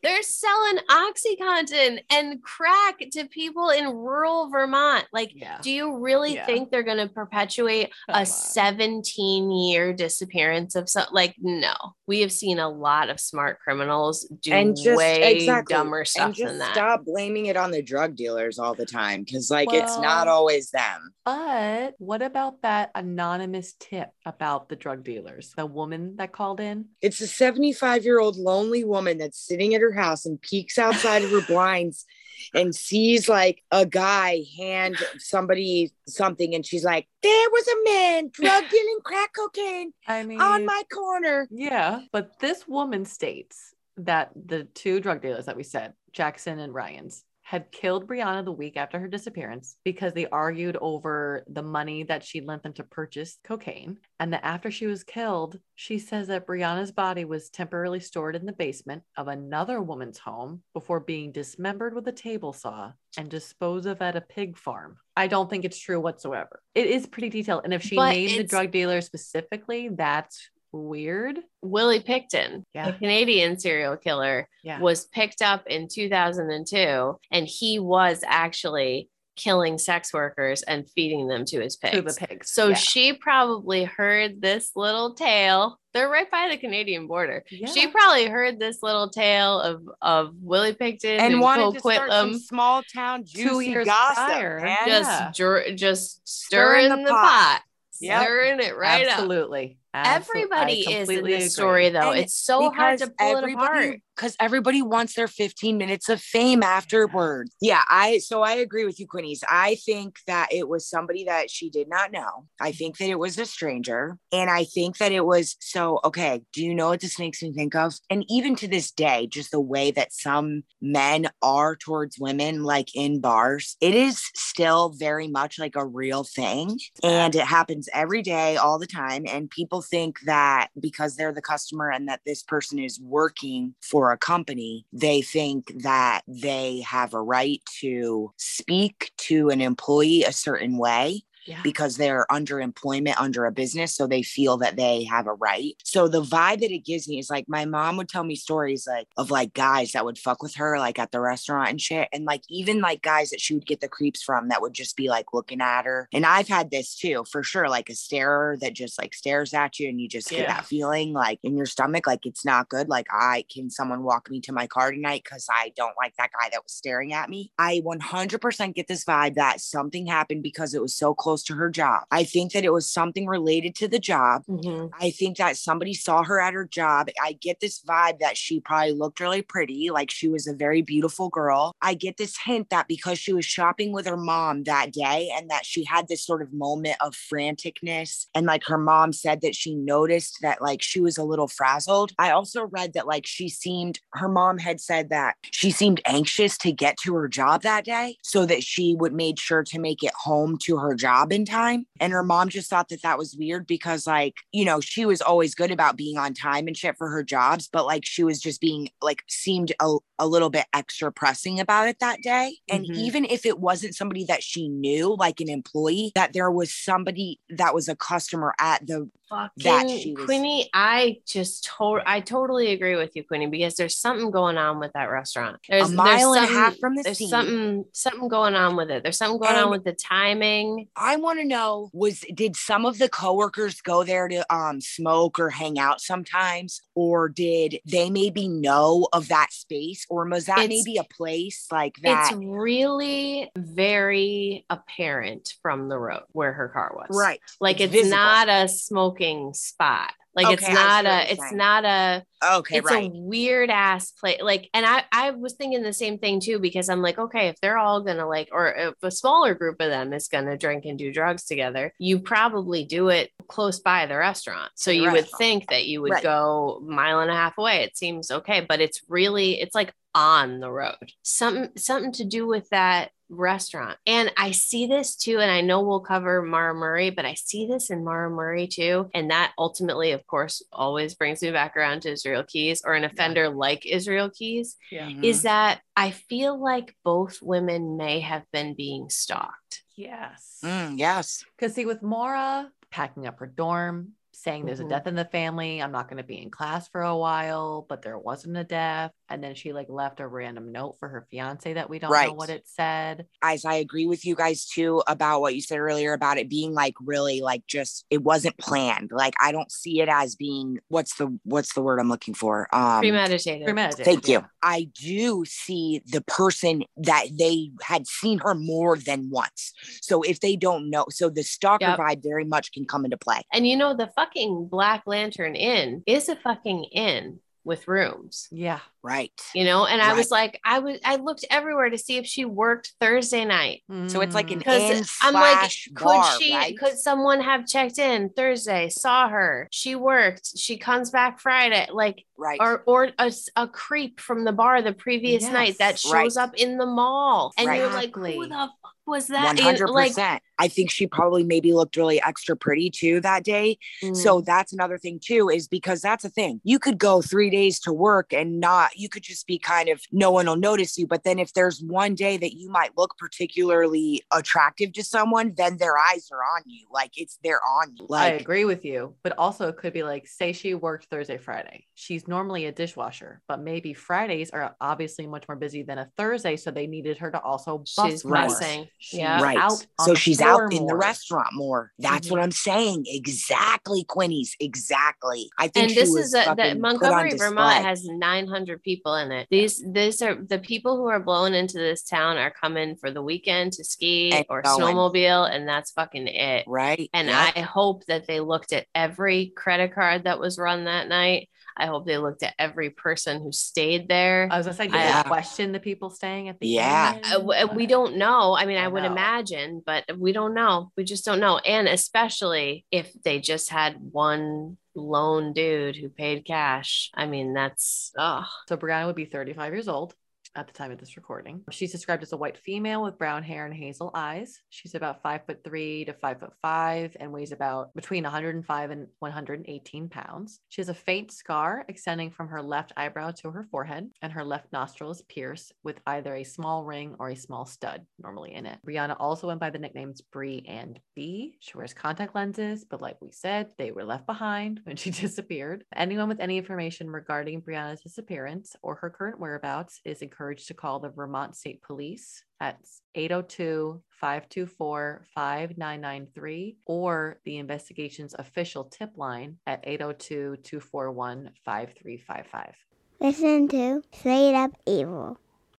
They're selling Oxycontin and crack to people in rural Vermont. Like, Yeah. do you really Yeah. think they're going to perpetuate Come a on. 17 year disappearance of some? Like, no. We have seen a lot of smart criminals do and just way exactly dumber stuff and just than that. stop blaming it on the drug dealers all the time because like it's not always them. But what about that anonymous tip about the drug dealers? The woman that called in? It's a 75 year old lonely woman that's sitting at her house and peeks outside of her blinds and sees like a guy hand somebody something and she's like, There was a man drug dealing crack cocaine *laughs* I mean, on my corner. yeah. But this woman states that the two drug dealers that we said, Jackson and Ryan's, had killed Brianna the week after her disappearance because they argued over the money that she lent them to purchase cocaine. And that after she was killed, she says that Brianna's body was temporarily stored in the basement of another woman's home before being dismembered with a table saw and disposed of at a pig farm. I don't think it's true whatsoever. It is pretty detailed. And if she But named the drug dealer specifically, that's weird. Willie Pickton, Yeah. a Canadian serial killer, Yeah. was picked up in 2002 and he was actually killing sex workers and feeding them to his pigs. To the pigs. So yeah. she probably heard this little tale. They're right by the Canadian border. She probably heard this little tale of of Willie Pickton and and, wanted Cole to start some small town juicy gossip, prior. just Yeah. just Stirring stirring, the the, pot. pot, Yep. stirring it right up. Absolutely. Absol- Everybody is in completely this agree. story though. And it's so hard to pull it apart. because everybody wants their 15 minutes of fame afterward. Yeah, I so I agree with you, Quinnies. I think that it was somebody that she did not know. I think that it was a stranger. And I think that it was so okay. Do you know what this makes me think of? And even to this day, just the way that some men are towards women, like in bars, it is still very much like a real thing. And it happens every day, all the time. And people think that because they're the customer and that this person is working for a company, they think that they have a right to speak to an employee a certain way Yeah. because they're under employment under a business. So they feel that they have a right. So the vibe that it gives me is like my mom would tell me stories like of like guys that would fuck with her like at the restaurant and shit. And like even like guys that she would get the creeps from that would just be like looking at her. And I've had this too, for sure. Like a starer that just like stares at you and you just get that feeling like in your stomach, like it's not good. Like I can someone walk me to my car tonight because I don't like that guy that was staring at me. I 100% get this vibe that something happened because it was so close to her job. I think that it was something related to the job. Mhm. I think that somebody saw her at her job. I get this vibe that she probably looked really pretty, like she was a very beautiful girl. I get this hint that because she was shopping with her mom that day and that she had this sort of moment of franticness, and like her mom said that she noticed that like she was a little frazzled. I also read that like she seemed, her mom had said that she seemed anxious to get to her job that day so that she would made sure to make it home to her job in time. And her mom just thought that that was weird because, like, you know, she was always good about being on time and shit for her jobs, but like she was just being like seemed a, a little bit extra pressing about it that day. And Mhm. even if it wasn't somebody that she knew, like an employee, that there was somebody that was a customer at the that Fucking she was- Quinny, I just told I totally agree with you, Quinny, because there's something going on with that restaurant. There's a mile there's and a half something- from the there's sea. something something going on with it. There's something going And- on with the timing. I want to know was did some of the coworkers go there to um smoke or hang out sometimes or did they maybe know of that space or was that It's- maybe a place like that It's really very apparent from the road where her car was. right Like It's it's, not a smoking spot. Like it's Okay, I not a it's saying. not a okay it's right a weird ass place. Like, and I I was thinking the same thing too because I'm like, okay, if they're all gonna like, or if a smaller group of them is gonna drink and do drugs together, you probably do it close by the restaurant. So The you would think that you would Right. go mile and a half away. It seems okay, but it's really it's like on the road. Something something to do with that restaurant. And I see this too, and I know we'll cover Maura Murray, but I see this in Maura Murray too. And that ultimately, of course, always brings me back around to Israel Keys or an offender like Israel Keys, Yeah. Is that I feel like both women may have been being stalked. Yes. Mm, yes Because see, with Maura packing up her dorm, saying there's Mhm. a death in the family, I'm not going to be in class for a while, but there wasn't a death. And then she like left a random note for her fiance that we don't know what it said. guys i agree with you guys too about what you said earlier about it being like really like just it wasn't planned like i don't see it as being what's the what's the word i'm looking for um Premeditated. Premeditated. Thank you. yeah. I do see the person that they had seen her more than once. So if they don't know, so the stalker Yep. vibe very much can come into play. And you know, the fucking Black Lantern Inn is a fucking inn with rooms. Yeah. Right. You know, and I was like, I was, I looked everywhere to see if she worked Thursday night. So it's like an Mm. Because I'm like, slash could bar, she, right? could someone have checked in Thursday, saw her, she worked, she comes back Friday, like, right. or or a, s- a creep from the bar the previous night that shows Right. up in the mall, and Right. you're like, who the fuck was that? One And, hundred like, percent. I think she probably maybe looked really extra pretty too that day. Mm. So that's another thing too, is because that's a thing. You could go three days to work and not, you could just be kind of, no one will notice you. But then if there's one day that you might look particularly attractive to someone, then their eyes are on you. Like it's, they're on you. I agree with you, but also it could be like, say she worked Thursday, Friday. She's normally a dishwasher, but maybe Fridays are obviously much more busy than a Thursday, so they needed her to also bus She's more. messing. She's Yeah. right. out so she's out in the restaurant more. That's what I'm saying. Exactly, Quinny's. Exactly. I think and this is a, fucking that Montgomery, Vermont has 900 people in it. These, these are the people who are blowing into this town are coming for the weekend to ski And or going. snowmobile, and that's fucking it. right. And Yep. I hope that they looked at every credit card that was run that night. I hope they looked at every person who stayed there. I was gonna say, did they question the people staying at the Yeah. inn? Uh, we don't know. I mean, I, I would know. imagine, but we don't know. We just don't know. And especially if they just had one lone dude who paid cash. I mean, that's oh, So Brianna would be 35 years old at the time of this recording. She's described as a white female with brown hair and hazel eyes. She's about five foot three to five foot five and weighs about between 105 and 118 pounds. She has a faint scar extending from her left eyebrow to her forehead, and her left nostril is pierced with either a small ring or a small stud normally in it. Brianna also went by the nicknames Bree and B. She wears contact lenses, but like we said, they were left behind when she *laughs* disappeared. Anyone with any information regarding Brianna's disappearance or her current whereabouts is encouraged to call the Vermont State Police at 802 524 5993 or the investigation's official tip line at 802 241 5355. Listen to Straight Up Evil.